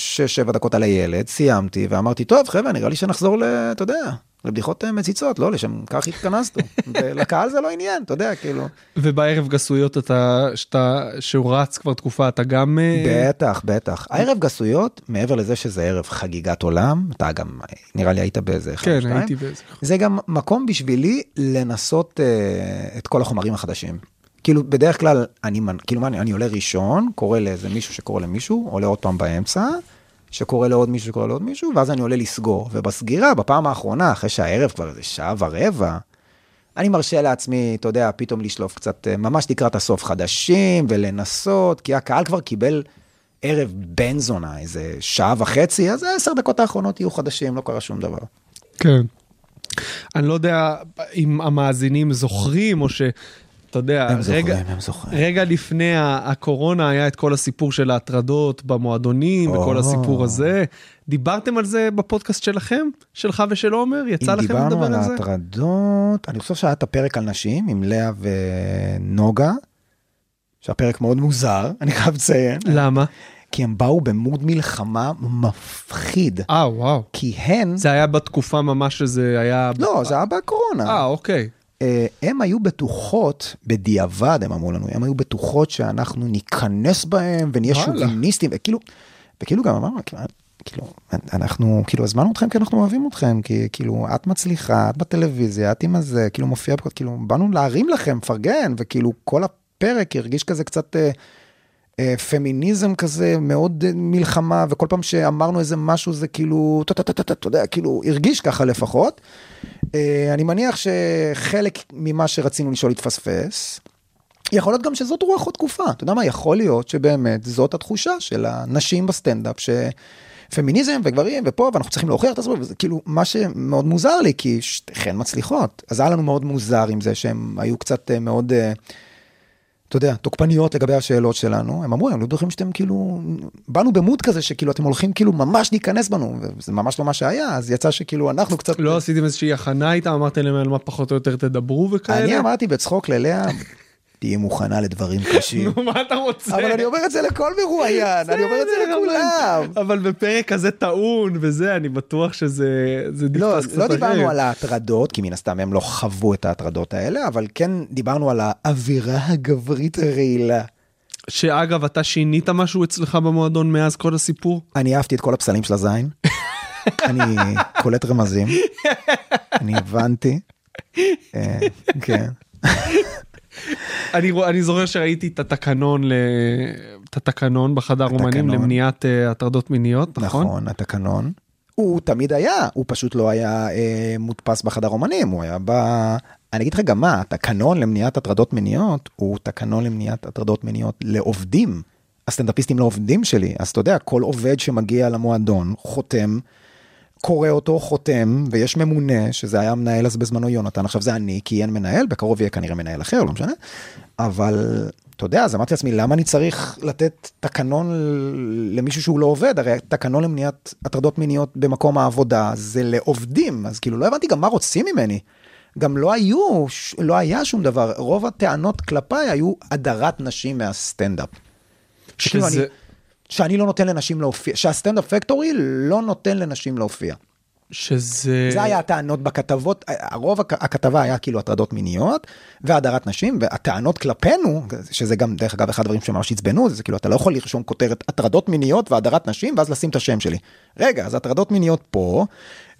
6-7 דקות על הילד, סיימתי, ואמרתי, טוב, חבר'ה, נראה לי שנחזור ל... אתה יודע, לבדיחות אה, מציצות, לא, לשם כך התכנסנו. ולקהל זה לא עניין, אתה יודע, כאילו.
ובערב גסויות אתה, שאתה, שהוא רץ כבר תקופה, אתה גם... אה,
בטח, בטח. הערב גסויות, מעבר לזה שזה ערב חגיגת עולם, אתה גם, נראה לי היית באיזה אחד
כן,
שתיים,
הייתי באיזה...
זה גם מקום בשבילי לנסות אה, את כל החומרים החדשים. כאילו בדרך כלל אני כאילו מה אני, אני עולה ראשון קורא לאיזה מישהו שקורא למישהו עולה עוד פעם באמצע שקורא לעוד מישהו שקורא לעוד מישהו ואז אני עולה לסגור ובסגירה בפעם האחרונה אחרי שהערב כבר איזה שעה ורבע. אני מרשה לעצמי אתה יודע פתאום לשלוף קצת אה, ממש לקראת הסוף חדשים ולנסות כי הקהל כבר קיבל ערב בן זונה איזה שעה וחצי אז העשר דקות האחרונות יהיו חדשים לא קרה שום דבר.
כן. אני לא יודע אם המאזינים זוכרים או ש... אתה יודע,
הם זוכרים,
רגע,
הם זוכרים.
רגע לפני הקורונה היה את כל הסיפור של ההטרדות במועדונים וכל
או.
הסיפור הזה. דיברתם על זה בפודקאסט שלכם? שלך ושל עומר? יצא
אם
לכם
דיברנו
לדבר
על
על זה?
ההטרדות, אני חושב שהיה את הפרק על נשים עם לאה ונוגה, שהפרק מאוד מוזר, אני חייב לציין,
למה?
כי הם באו במוד מלחמה מפחיד,
אה, וואו.
כי הן,
זה היה בתקופה ממש שזה היה...
לא, זה היה בקורונה,
אה, אוקיי.
אה, הם היו בטוחות, בדיעבד הם אמרו לנו, הם היו בטוחות שאנחנו ניכנס בהם ונהיה. שוביניסטים, וכאילו, וכאילו גם אמרנו, כאילו, אנחנו כאילו הזמנו אתכם כי אנחנו אוהבים אתכם, כי כאילו את מצליחה, את בטלוויזיה, את עם הזה, כאילו מופיע, בכל- כאילו באנו להרים לכם, פרגן, וכאילו כל הפרק הרגיש כזה קצת אה, אה, פמיניזם כזה, מאוד מלחמה, וכל פעם שאמרנו איזה משהו זה כאילו, אתה יודע, כאילו הרגיש ככה לפחות. אה, אני מניח שחלק ממה שרצינו לשאול התפספס. יכול להיות גם שזאת רוח התקופה, אתה יודע מה, יכול להיות שבאמת זאת התחושה של הנשים בסטנדאפ, שפמיניזם וגברים ופה ואנחנו צריכים להוכיח את עצמנו, וזה כאילו מה שמאוד מוזר לי, כי שתיכן מצליחות. אז היה לנו מאוד מוזר עם זה שהם היו קצת אה, מאוד, אה, אתה יודע, תוקפניות לגבי השאלות שלנו. הם אמרו, הם לא בטוחים שאתם כאילו, באנו במוד כזה שכאילו אתם הולכים כאילו ממש להיכנס בנו, וזה ממש לא מה שהיה, אז יצא שכאילו אנחנו קצת...
לא עשיתם איזושהי הכנה איתם? אמרתם להם על מה פחות או יותר תדברו וכאלה?
אני אמרתי בצחוק ללאה, תהיי מוכנה לדברים קשים.
נו, מה אתה רוצה?
אבל אני אומר את זה לכל מרואיין, אני אומר את זה לכולם.
אבל- בפרק כזה טעון וזה, אני בטוח שזה זה
לא, לא דיברנו. על ההטרדות, כי מן הסתם הם לא חוו את ההטרדות האלה, אבל כן דיברנו על האווירה הגברית הרעילה.
שאגב, אתה שינית משהו אצלך במועדון מאז כל הסיפור?
אני אהבתי את כל הפסלים של הזין. אני קולט רמזים. אני הבנתי. אה, כן.
אני, אני זוכר שראיתי את התקנון, ל... את התקנון בחדר אומנים
התקנון.
למניעת אה, הטרדות מיניות, נכון?
נכון, התקנון. הוא תמיד היה, הוא פשוט לא היה אה, מודפס בחדר אומנים, הוא היה ב... אני אגיד לך גם מה, התקנון למניעת הטרדות מיניות הוא תקנון למניעת הטרדות מיניות לעובדים. הסטנדאפיסטים לעובדים שלי, אז אתה יודע, כל עובד שמגיע למועדון חותם, קורא אותו, חותם, ויש ממונה, שזה היה מנהל אז בזמנו יונתן, עכשיו זה אני, כי אין מנהל, בקרוב יהיה כנראה מנהל אחר, לא משנה. אבל אתה יודע, אז אמרתי לעצמי, למה אני צריך לתת תקנון למישהו שהוא לא עובד? הרי תקנון למניעת הטרדות מיניות במקום העבודה זה לעובדים, אז כאילו לא הבנתי גם מה רוצים ממני. גם לא היו, לא היה שום דבר, רוב הטענות כלפיי היו הדרת נשים מהסטנדאפ. שכאילו
שזה...
אני- שאני לא נותן לנשים להופיע, שהסטנדאפ פקטורי לא נותן לנשים להופיע.
שזה...
זה היה הטענות בכתבות, הרוב הכ- הכתבה היה כאילו הטרדות מיניות והדרת נשים, והטענות כלפינו, שזה גם דרך אגב אחד הדברים שממש עצבנו, זה כאילו אתה לא יכול לרשום כותרת הטרדות מיניות והדרת נשים ואז לשים את השם שלי. רגע, אז הטרדות מיניות פה,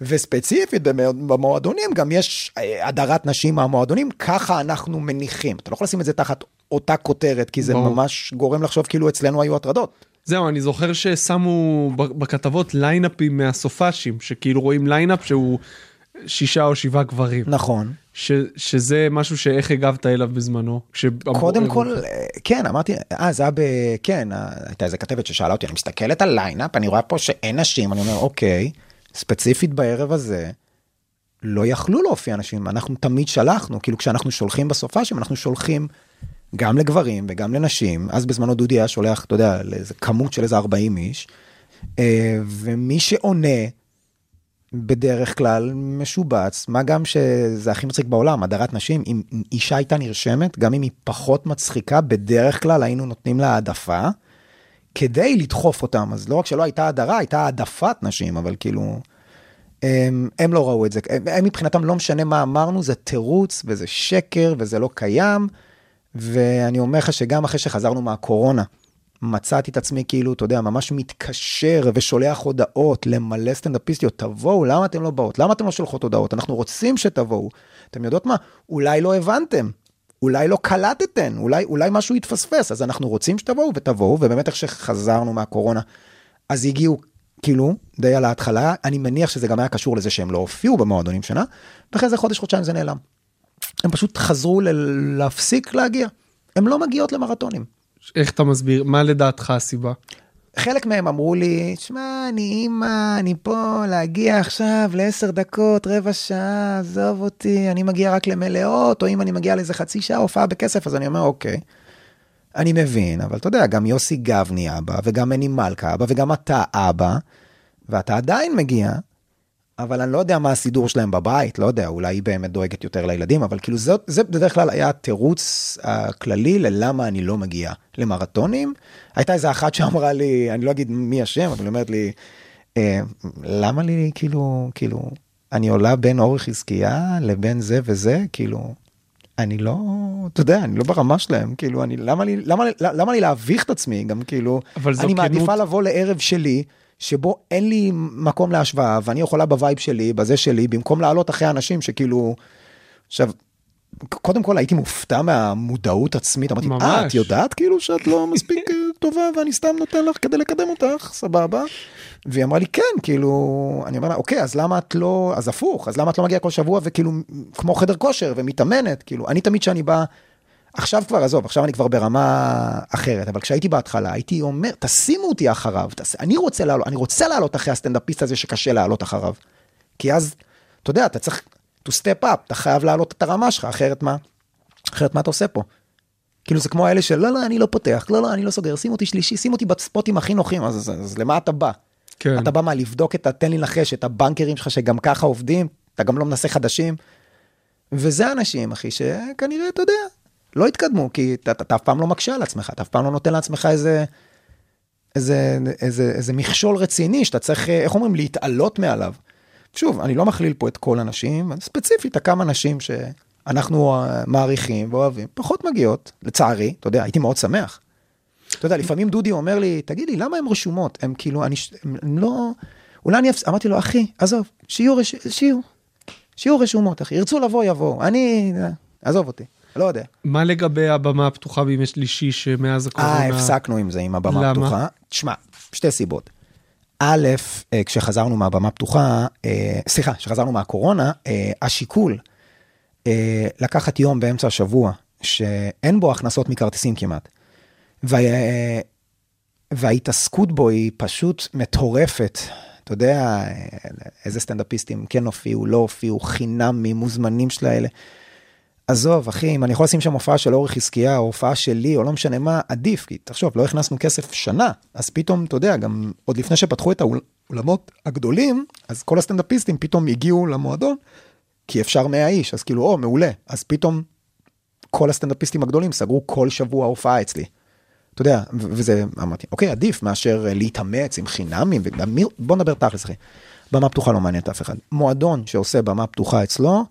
וספציפית במ- במועדונים גם יש אה, הדרת נשים מהמועדונים, ככה אנחנו מניחים. אתה לא יכול לשים את זה תחת אותה כותרת, כי זה
ברור.
ממש גורם לחשוב כאילו אצלנו היו הטרדות.
זהו, אני זוכר ששמו בכתבות ליינאפים מהסופ"שים, שכאילו רואים ליינאפ שהוא שישה או שבעה גברים.
נכון.
ש, שזה משהו שאיך הגבת אליו בזמנו.
קודם כל, אה, כן, אמרתי, אה, זה היה ב... כן, אה, הייתה איזה כתבת ששאלה אותי, אני מסתכלת על ליינאפ, אני רואה פה שאין נשים, אני אומר, אוקיי, ספציפית בערב הזה, לא יכלו להופיע נשים, אנחנו תמיד שלחנו, כאילו כשאנחנו שולחים בסופ"שים, אנחנו שולחים גם לגברים וגם לנשים, אז בזמנו דודי היה שולח, אתה יודע, לאיזה כמות של איזה 40 איש, אה, ומי שעונה, בדרך כלל משובץ, מה גם שזה הכי מצחיק בעולם, הדרת נשים, אם אישה הייתה נרשמת, גם אם היא פחות מצחיקה, בדרך כלל היינו נותנים לה העדפה, כדי לדחוף אותם. אז לא רק שלא הייתה הדרה, הייתה העדפת נשים, אבל כאילו, הם, הם לא ראו את זה. הם, הם מבחינתם לא משנה מה אמרנו, זה תירוץ וזה שקר וזה לא קיים. ואני אומר לך שגם אחרי שחזרנו מהקורונה, מצאתי את עצמי כאילו, אתה יודע, ממש מתקשר ושולח הודעות למלא סטנדאפיסטיות, תבואו, למה אתם לא באות? למה אתם לא שולחות הודעות? אנחנו רוצים שתבואו. אתם יודעות מה? אולי לא הבנתם, אולי לא קלטתם, אולי, אולי משהו יתפספס, אז אנחנו רוצים שתבואו ותבואו, ובאמת איך שחזרנו מהקורונה, אז הגיעו כאילו, די על ההתחלה, אני מניח שזה גם היה קשור לזה שהם לא הופיעו במועדונים שנה, ואחרי זה חודש, חודשיים זה נעלם. הם פשוט חזרו ל- להפסיק להגיע. הם לא מגיעות למרתונים.
איך אתה מסביר? מה לדעתך הסיבה?
חלק מהם אמרו לי, שמע, אני אימא, אני פה להגיע עכשיו לעשר דקות, רבע שעה, עזוב אותי, אני מגיע רק למלאות, או אם אני מגיע לאיזה חצי שעה הופעה בכסף, אז אני אומר, אוקיי. אני מבין, אבל אתה יודע, גם יוסי גבני אבא, וגם מני מלכה אבא, וגם אתה אבא, ואתה עדיין מגיע, אבל אני לא יודע מה הסידור שלהם בבית, לא יודע, אולי היא באמת דואגת יותר לילדים, אבל כאילו זה, זה בדרך כלל היה התירוץ הכללי ללמה אני לא מגיע למרתונים. הייתה איזה אחת שאמרה לי, אני לא אגיד מי השם, אבל היא אומרת לי, אה, למה לי כאילו, כאילו, אני עולה בין אורי חזקיה לבין זה וזה, כאילו, אני לא, אתה יודע, אני לא ברמה שלהם, כאילו, אני, למה לי, למה, למה לי להביך את עצמי, גם כאילו, אני
כנות-
מעדיפה לבוא לערב שלי, שבו אין לי מקום להשוואה, ואני יכולה בווייב שלי, בזה שלי, במקום לעלות אחרי אנשים שכאילו, עכשיו, קודם כל הייתי מופתע מהמודעות עצמית, אמרתי. אה, את יודעת כאילו שאת לא מספיק אה, טובה ואני סתם נותן לך כדי לקדם אותך, סבבה? והיא אמרה לי, כן, כאילו, אני אומר לה, אוקיי, אז למה את לא, אז הפוך, אז למה את לא מגיעה כל שבוע וכאילו, כמו חדר כושר ומתאמנת, כאילו, אני תמיד שאני בא, עכשיו כבר, עזוב, עכשיו אני כבר ברמה אחרת, אבל כשהייתי בהתחלה, הייתי אומר, תשימו אותי אחריו, תס... אני רוצה לעלות, אני רוצה לעלות אחרי הסטנדאפיסט הזה שקשה לעלות אחריו. כי אז, אתה יודע, אתה צריך to step up, אתה חייב להעלות את הרמה שלך, אחרת מה? אחרת מה אתה עושה פה? כאילו זה כמו האלה של לא, לא, אני לא פותח, לא, לא, אני לא סוגר, שים אותי שלישי, שים אותי בספוטים הכי נוחים, אז, אז, אז למה אתה בא?
כן.
אתה בא מה, לבדוק את ה... תן לי לנחש, את הבנקרים שלך שגם ככה עובדים, אתה גם לא מנסה חדשים. וזה אנשים, אחי, שכנראה, אתה יודע, לא התקדמו, כי אתה, אתה, אתה אף פעם לא מקשה על עצמך, אתה אף פעם לא נותן לעצמך איזה, איזה, איזה, איזה מכשול רציני שאתה צריך, אה, איך אומרים, להתעלות מעליו. שוב, אני לא מכליל פה את כל הנשים, ספציפית, הכמה נשים שאנחנו אה, מעריכים ואוהבים, פחות מגיעות, לצערי, אתה יודע, הייתי מאוד שמח. אתה יודע, לפעמים דודי אומר לי, תגיד לי, למה הן רשומות? הם כאילו, אני, הם, לא, אולי אני, אפס... אמרתי לו, אחי, עזוב, שיהיו, רש... שיהיו, שיהיו רשומות, אחי, ירצו לבוא, יבואו, אני, עזוב אותי, לא יודע.
מה לגבי הבמה הפתוחה בימי שלישי שמאז הקורונה?
אה, הפסקנו עם זה, עם הבמה
למה?
הפתוחה. תשמע, שתי סיבות. א', אה, כשחזרנו מהבמה הפתוחה, אה, סליחה, כשחזרנו מהקורונה, אה, השיקול אה, לקחת יום באמצע השבוע, שאין בו הכנסות מכרטיסים כמעט, וה, אה, וההתעסקות בו היא פשוט מטורפת. אתה יודע, אה, איזה סטנדאפיסטים כן הופיעו, לא הופיעו, חינמים, מוזמנים של האלה. עזוב, אחי, אם אני יכול לשים שם הופעה של אורי חזקיה, או הופעה שלי, או לא משנה מה, עדיף, כי תחשוב, לא הכנסנו כסף שנה, אז פתאום, אתה יודע, גם עוד לפני שפתחו את האולמות הגדולים, אז כל הסטנדאפיסטים פתאום הגיעו למועדון, כי אפשר 100 איש, אז כאילו, או, מעולה. אז פתאום כל הסטנדאפיסטים הגדולים סגרו כל שבוע הופעה אצלי. אתה יודע, וזה, אמרתי, אוקיי, עדיף מאשר אה, להתאמץ עם חינמים, וגם בוא נדבר תכלס, אחי. במה פתוחה לא מעניינת אף אחד. מועדון שעושה במה פתוחה אצלו,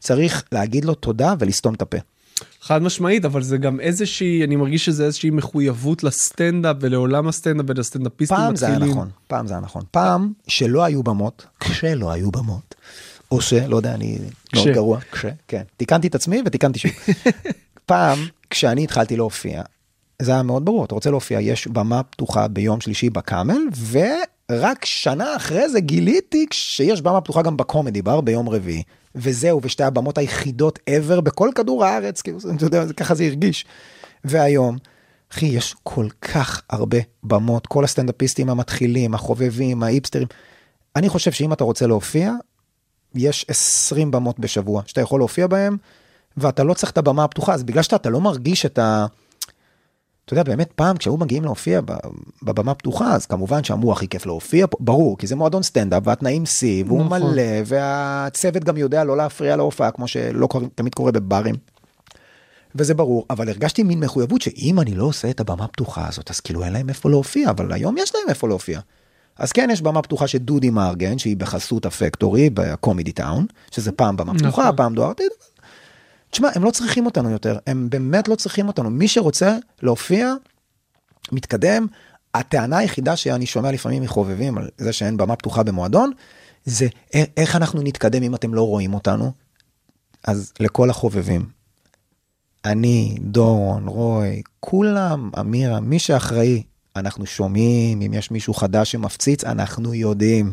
צריך להגיד לו תודה ולסתום את הפה.
חד משמעית, אבל זה גם איזושהי, אני מרגיש שזה איזושהי מחויבות לסטנדאפ ולעולם הסטנדאפ ולסטנדאפיסטים
פעם זה היה
מתחילים.
נכון, פעם זה היה נכון. פעם שלא היו במות, כשלא היו במות, או שלא יודע, אני מאוד
כש.
גרוע, כש, כן. תיקנתי את עצמי ותיקנתי שוב. פעם, כשאני התחלתי להופיע, זה היה מאוד ברור, אתה רוצה להופיע, יש במה פתוחה ביום שלישי בקאמל, ורק שנה אחרי זה גיליתי שיש במה פתוחה גם בקומדי בר ביום רביעי. וזהו, ושתי הבמות היחידות ever בכל כדור הארץ, כאילו, אתה יודע, ככה זה הרגיש. והיום, אחי, יש כל כך הרבה במות, כל הסטנדאפיסטים המתחילים, החובבים, האיפסטרים. אני חושב שאם אתה רוצה להופיע, יש 20 במות בשבוע שאתה יכול להופיע בהם, ואתה לא צריך את הבמה הפתוחה, אז בגלל שאתה לא מרגיש את ה... אתה יודע, באמת פעם כשהיו מגיעים להופיע בבמה פתוחה, אז כמובן שאמרו הכי כיף להופיע פה, ברור, כי זה מועדון סטנדאפ והתנאים שיא, והוא
נכון.
מלא, והצוות גם יודע לא להפריע להופעה, כמו שלא תמיד קורה בברים. וזה ברור, אבל הרגשתי מין מחויבות שאם אני לא עושה את הבמה הפתוחה הזאת, אז כאילו אין להם איפה להופיע, אבל היום יש להם איפה להופיע. אז כן, יש במה פתוחה של דודי מארגן, שהיא בחסות הפקטורי בקומידי טאון, שזה פעם במה פתוחה,
נכון.
פעם דוארטי. תשמע, הם לא צריכים אותנו יותר, הם באמת לא צריכים אותנו. מי שרוצה להופיע, מתקדם. הטענה היחידה שאני שומע לפעמים מחובבים על זה שאין במה פתוחה במועדון, זה איך אנחנו נתקדם אם אתם לא רואים אותנו. אז לכל החובבים, אני, דורון, רוי, כולם, אמירה, מי שאחראי, אנחנו שומעים, אם יש מישהו חדש שמפציץ, אנחנו יודעים.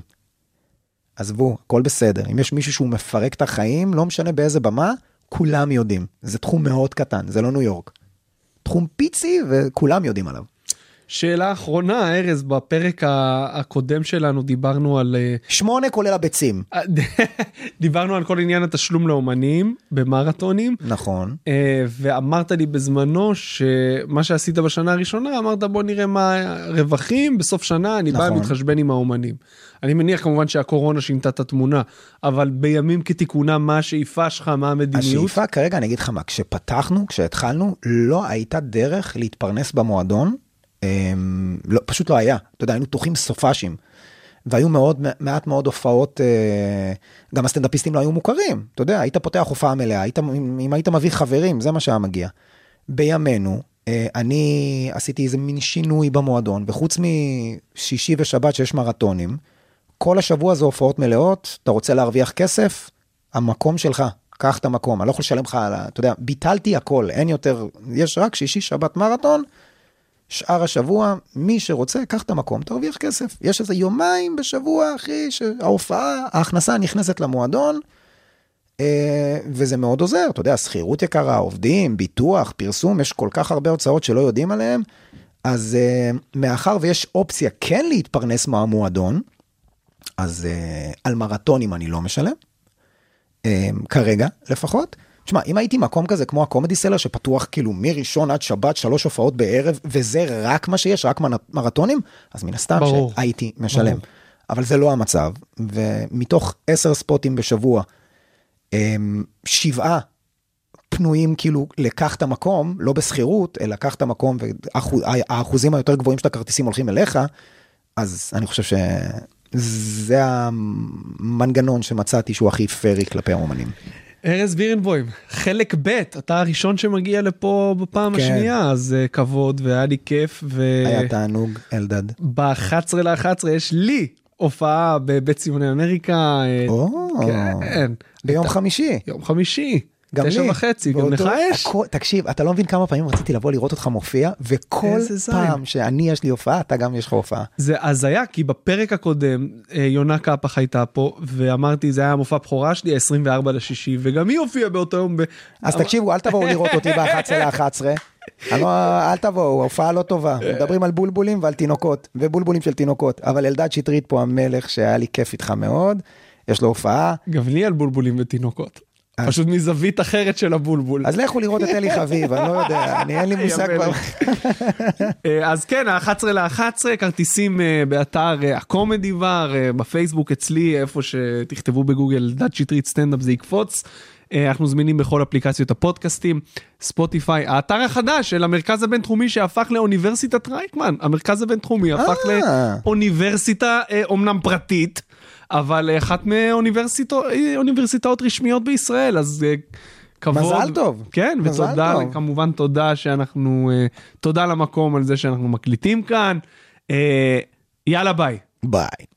עזבו, הכל בסדר. אם יש מישהו שהוא מפרק את החיים, לא משנה באיזה במה, כולם יודעים. זה תחום מאוד קטן, זה לא ניו יורק. תחום פיצי וכולם יודעים עליו.
שאלה אחרונה, ארז, בפרק הקודם שלנו דיברנו על... אה,
שמונה כולל הביצים.
דיברנו על כל עניין התשלום לאומנים במרתונים.
נכון.
אה, ואמרת לי בזמנו שמה שעשית בשנה הראשונה אמרת בוא נראה מה הרווחים בסוף שנה אני בא
נכון.
ומתחשבן עם האומנים. אני מניח כמובן שהקורונה שינתה את התמונה אבל בימים כתיקונם מה השאיפה שלך מה המדיניות.
השאיפה כרגע אני אגיד לך מה, כשפתחנו, כשהתחלנו, לא הייתה דרך להתפרנס במועדון, לא, פשוט לא היה. אתה יודע, היינו פתוחים סופאשים. והיו מאוד, מעט מאוד הופעות, אה, גם הסטנדאפיסטים לא היו מוכרים. אתה יודע, היית פותח הופעה מלאה, היית, אם, אם היית מביא חברים, זה מה שהיה מגיע. בימינו, אה, אני עשיתי איזה מין שינוי במועדון, וחוץ משישי ושבת שיש מרתונים, כל השבוע זה הופעות מלאות, אתה רוצה להרוויח כסף, המקום שלך, קח את המקום, אני לא יכול לשלם לך. אתה יודע, ביטלתי הכל, אין יותר, יש רק שישי, שבת, מרתון, שאר השבוע, מי שרוצה, קח את המקום, תרוויח כסף. יש איזה יומיים בשבוע, אחי, שההופעה, ההכנסה נכנסת למועדון, אה, וזה מאוד עוזר, אתה יודע, שכירות יקרה, עובדים, ביטוח, פרסום, יש כל כך הרבה הוצאות שלא יודעים עליהן, אז אה, מאחר ויש אופציה כן להתפרנס מהמועדון, אז אה, על מרתונים אני לא משלם, כרגע לפחות. תשמע, אם הייתי מקום כזה כמו הקומדי סלר שפתוח כאילו מראשון עד שבת שלוש הופעות בערב וזה רק מה שיש, רק מר- מרתונים, אז מן הסתם
ברור.
שהייתי משלם.
ברור.
אבל זה לא המצב, ומתוך עשר ספוטים בשבוע, אמ, שבעה פנויים כאילו לקח את המקום, לא בשכירות, אלא קח את המקום והאחוזים היותר גבוהים של הכרטיסים הולכים אליך, אז אני חושב שזה המנגנון שמצאתי שהוא הכי פרי כלפי האומנים.
ארז בירנבוים חלק ב' אתה הראשון שמגיע לפה בפעם
כן.
השנייה אז אה, כבוד והיה לי כיף
היה תענוג, אלדד.
ב-11 ל-11 יש לי הופעה בבית ציוני אמריקה. אה,
או,
כן.
ביום
הייתה-
חמישי.
יום חמישי.
גם לי.
תשע וחצי, גם לך יש?
הכל- תקשיב, אתה לא מבין כמה פעמים רציתי לבוא לראות אותך מופיע, וכל. פעם שאני יש לי הופעה, אתה גם יש לך הופעה.
זה הזיה כי בפרק הקודם אה, יונה קפח הייתה פה ואמרתי זה היה המופע בכורה שלי 24 לשישי וגם היא הופיעה באותו יום. ב...
אז תקשיבו, אל תבואו לראות אותי ב-11 ל-11. אל תבואו, הופעה לא טובה. מדברים על בולבולים ועל תינוקות, ובולבולים של תינוקות. אבל אלדד שטרית פה המלך, שהיה לי כיף איתך מאוד, יש לו הופעה.
גם לי על בולבולים ותינוקות. פשוט מזווית אחרת של הבולבול.
אז לכו לראות את אלי חביב, אני לא יודע, אני אין לי מושג. כבר.
אה, אז כן, ה-11 ל-11, כרטיסים אה, באתר אה, הקומדי בר, בפייסבוק אצלי, איפה שתכתבו בגוגל דת שטרית סטנדאפ זה יקפוץ. אנחנו זמינים בכל אפליקציות הפודקאסטים, ספוטיפיי, האתר החדש של המרכז הבינתחומי שהפך לאוניברסיטת רייכמן, המרכז הבינתחומי הפך. לאוניברסיטה אומנם פרטית, אבל אחת מאוניברסיטאות אוניברסיטאות רשמיות בישראל, אז אה, כבוד.
מזל טוב.
כן,
מזל
ותודה,
טוב.
כמובן תודה שאנחנו, אה, תודה למקום על זה שאנחנו מקליטים כאן. אה, יאללה ביי.
ביי.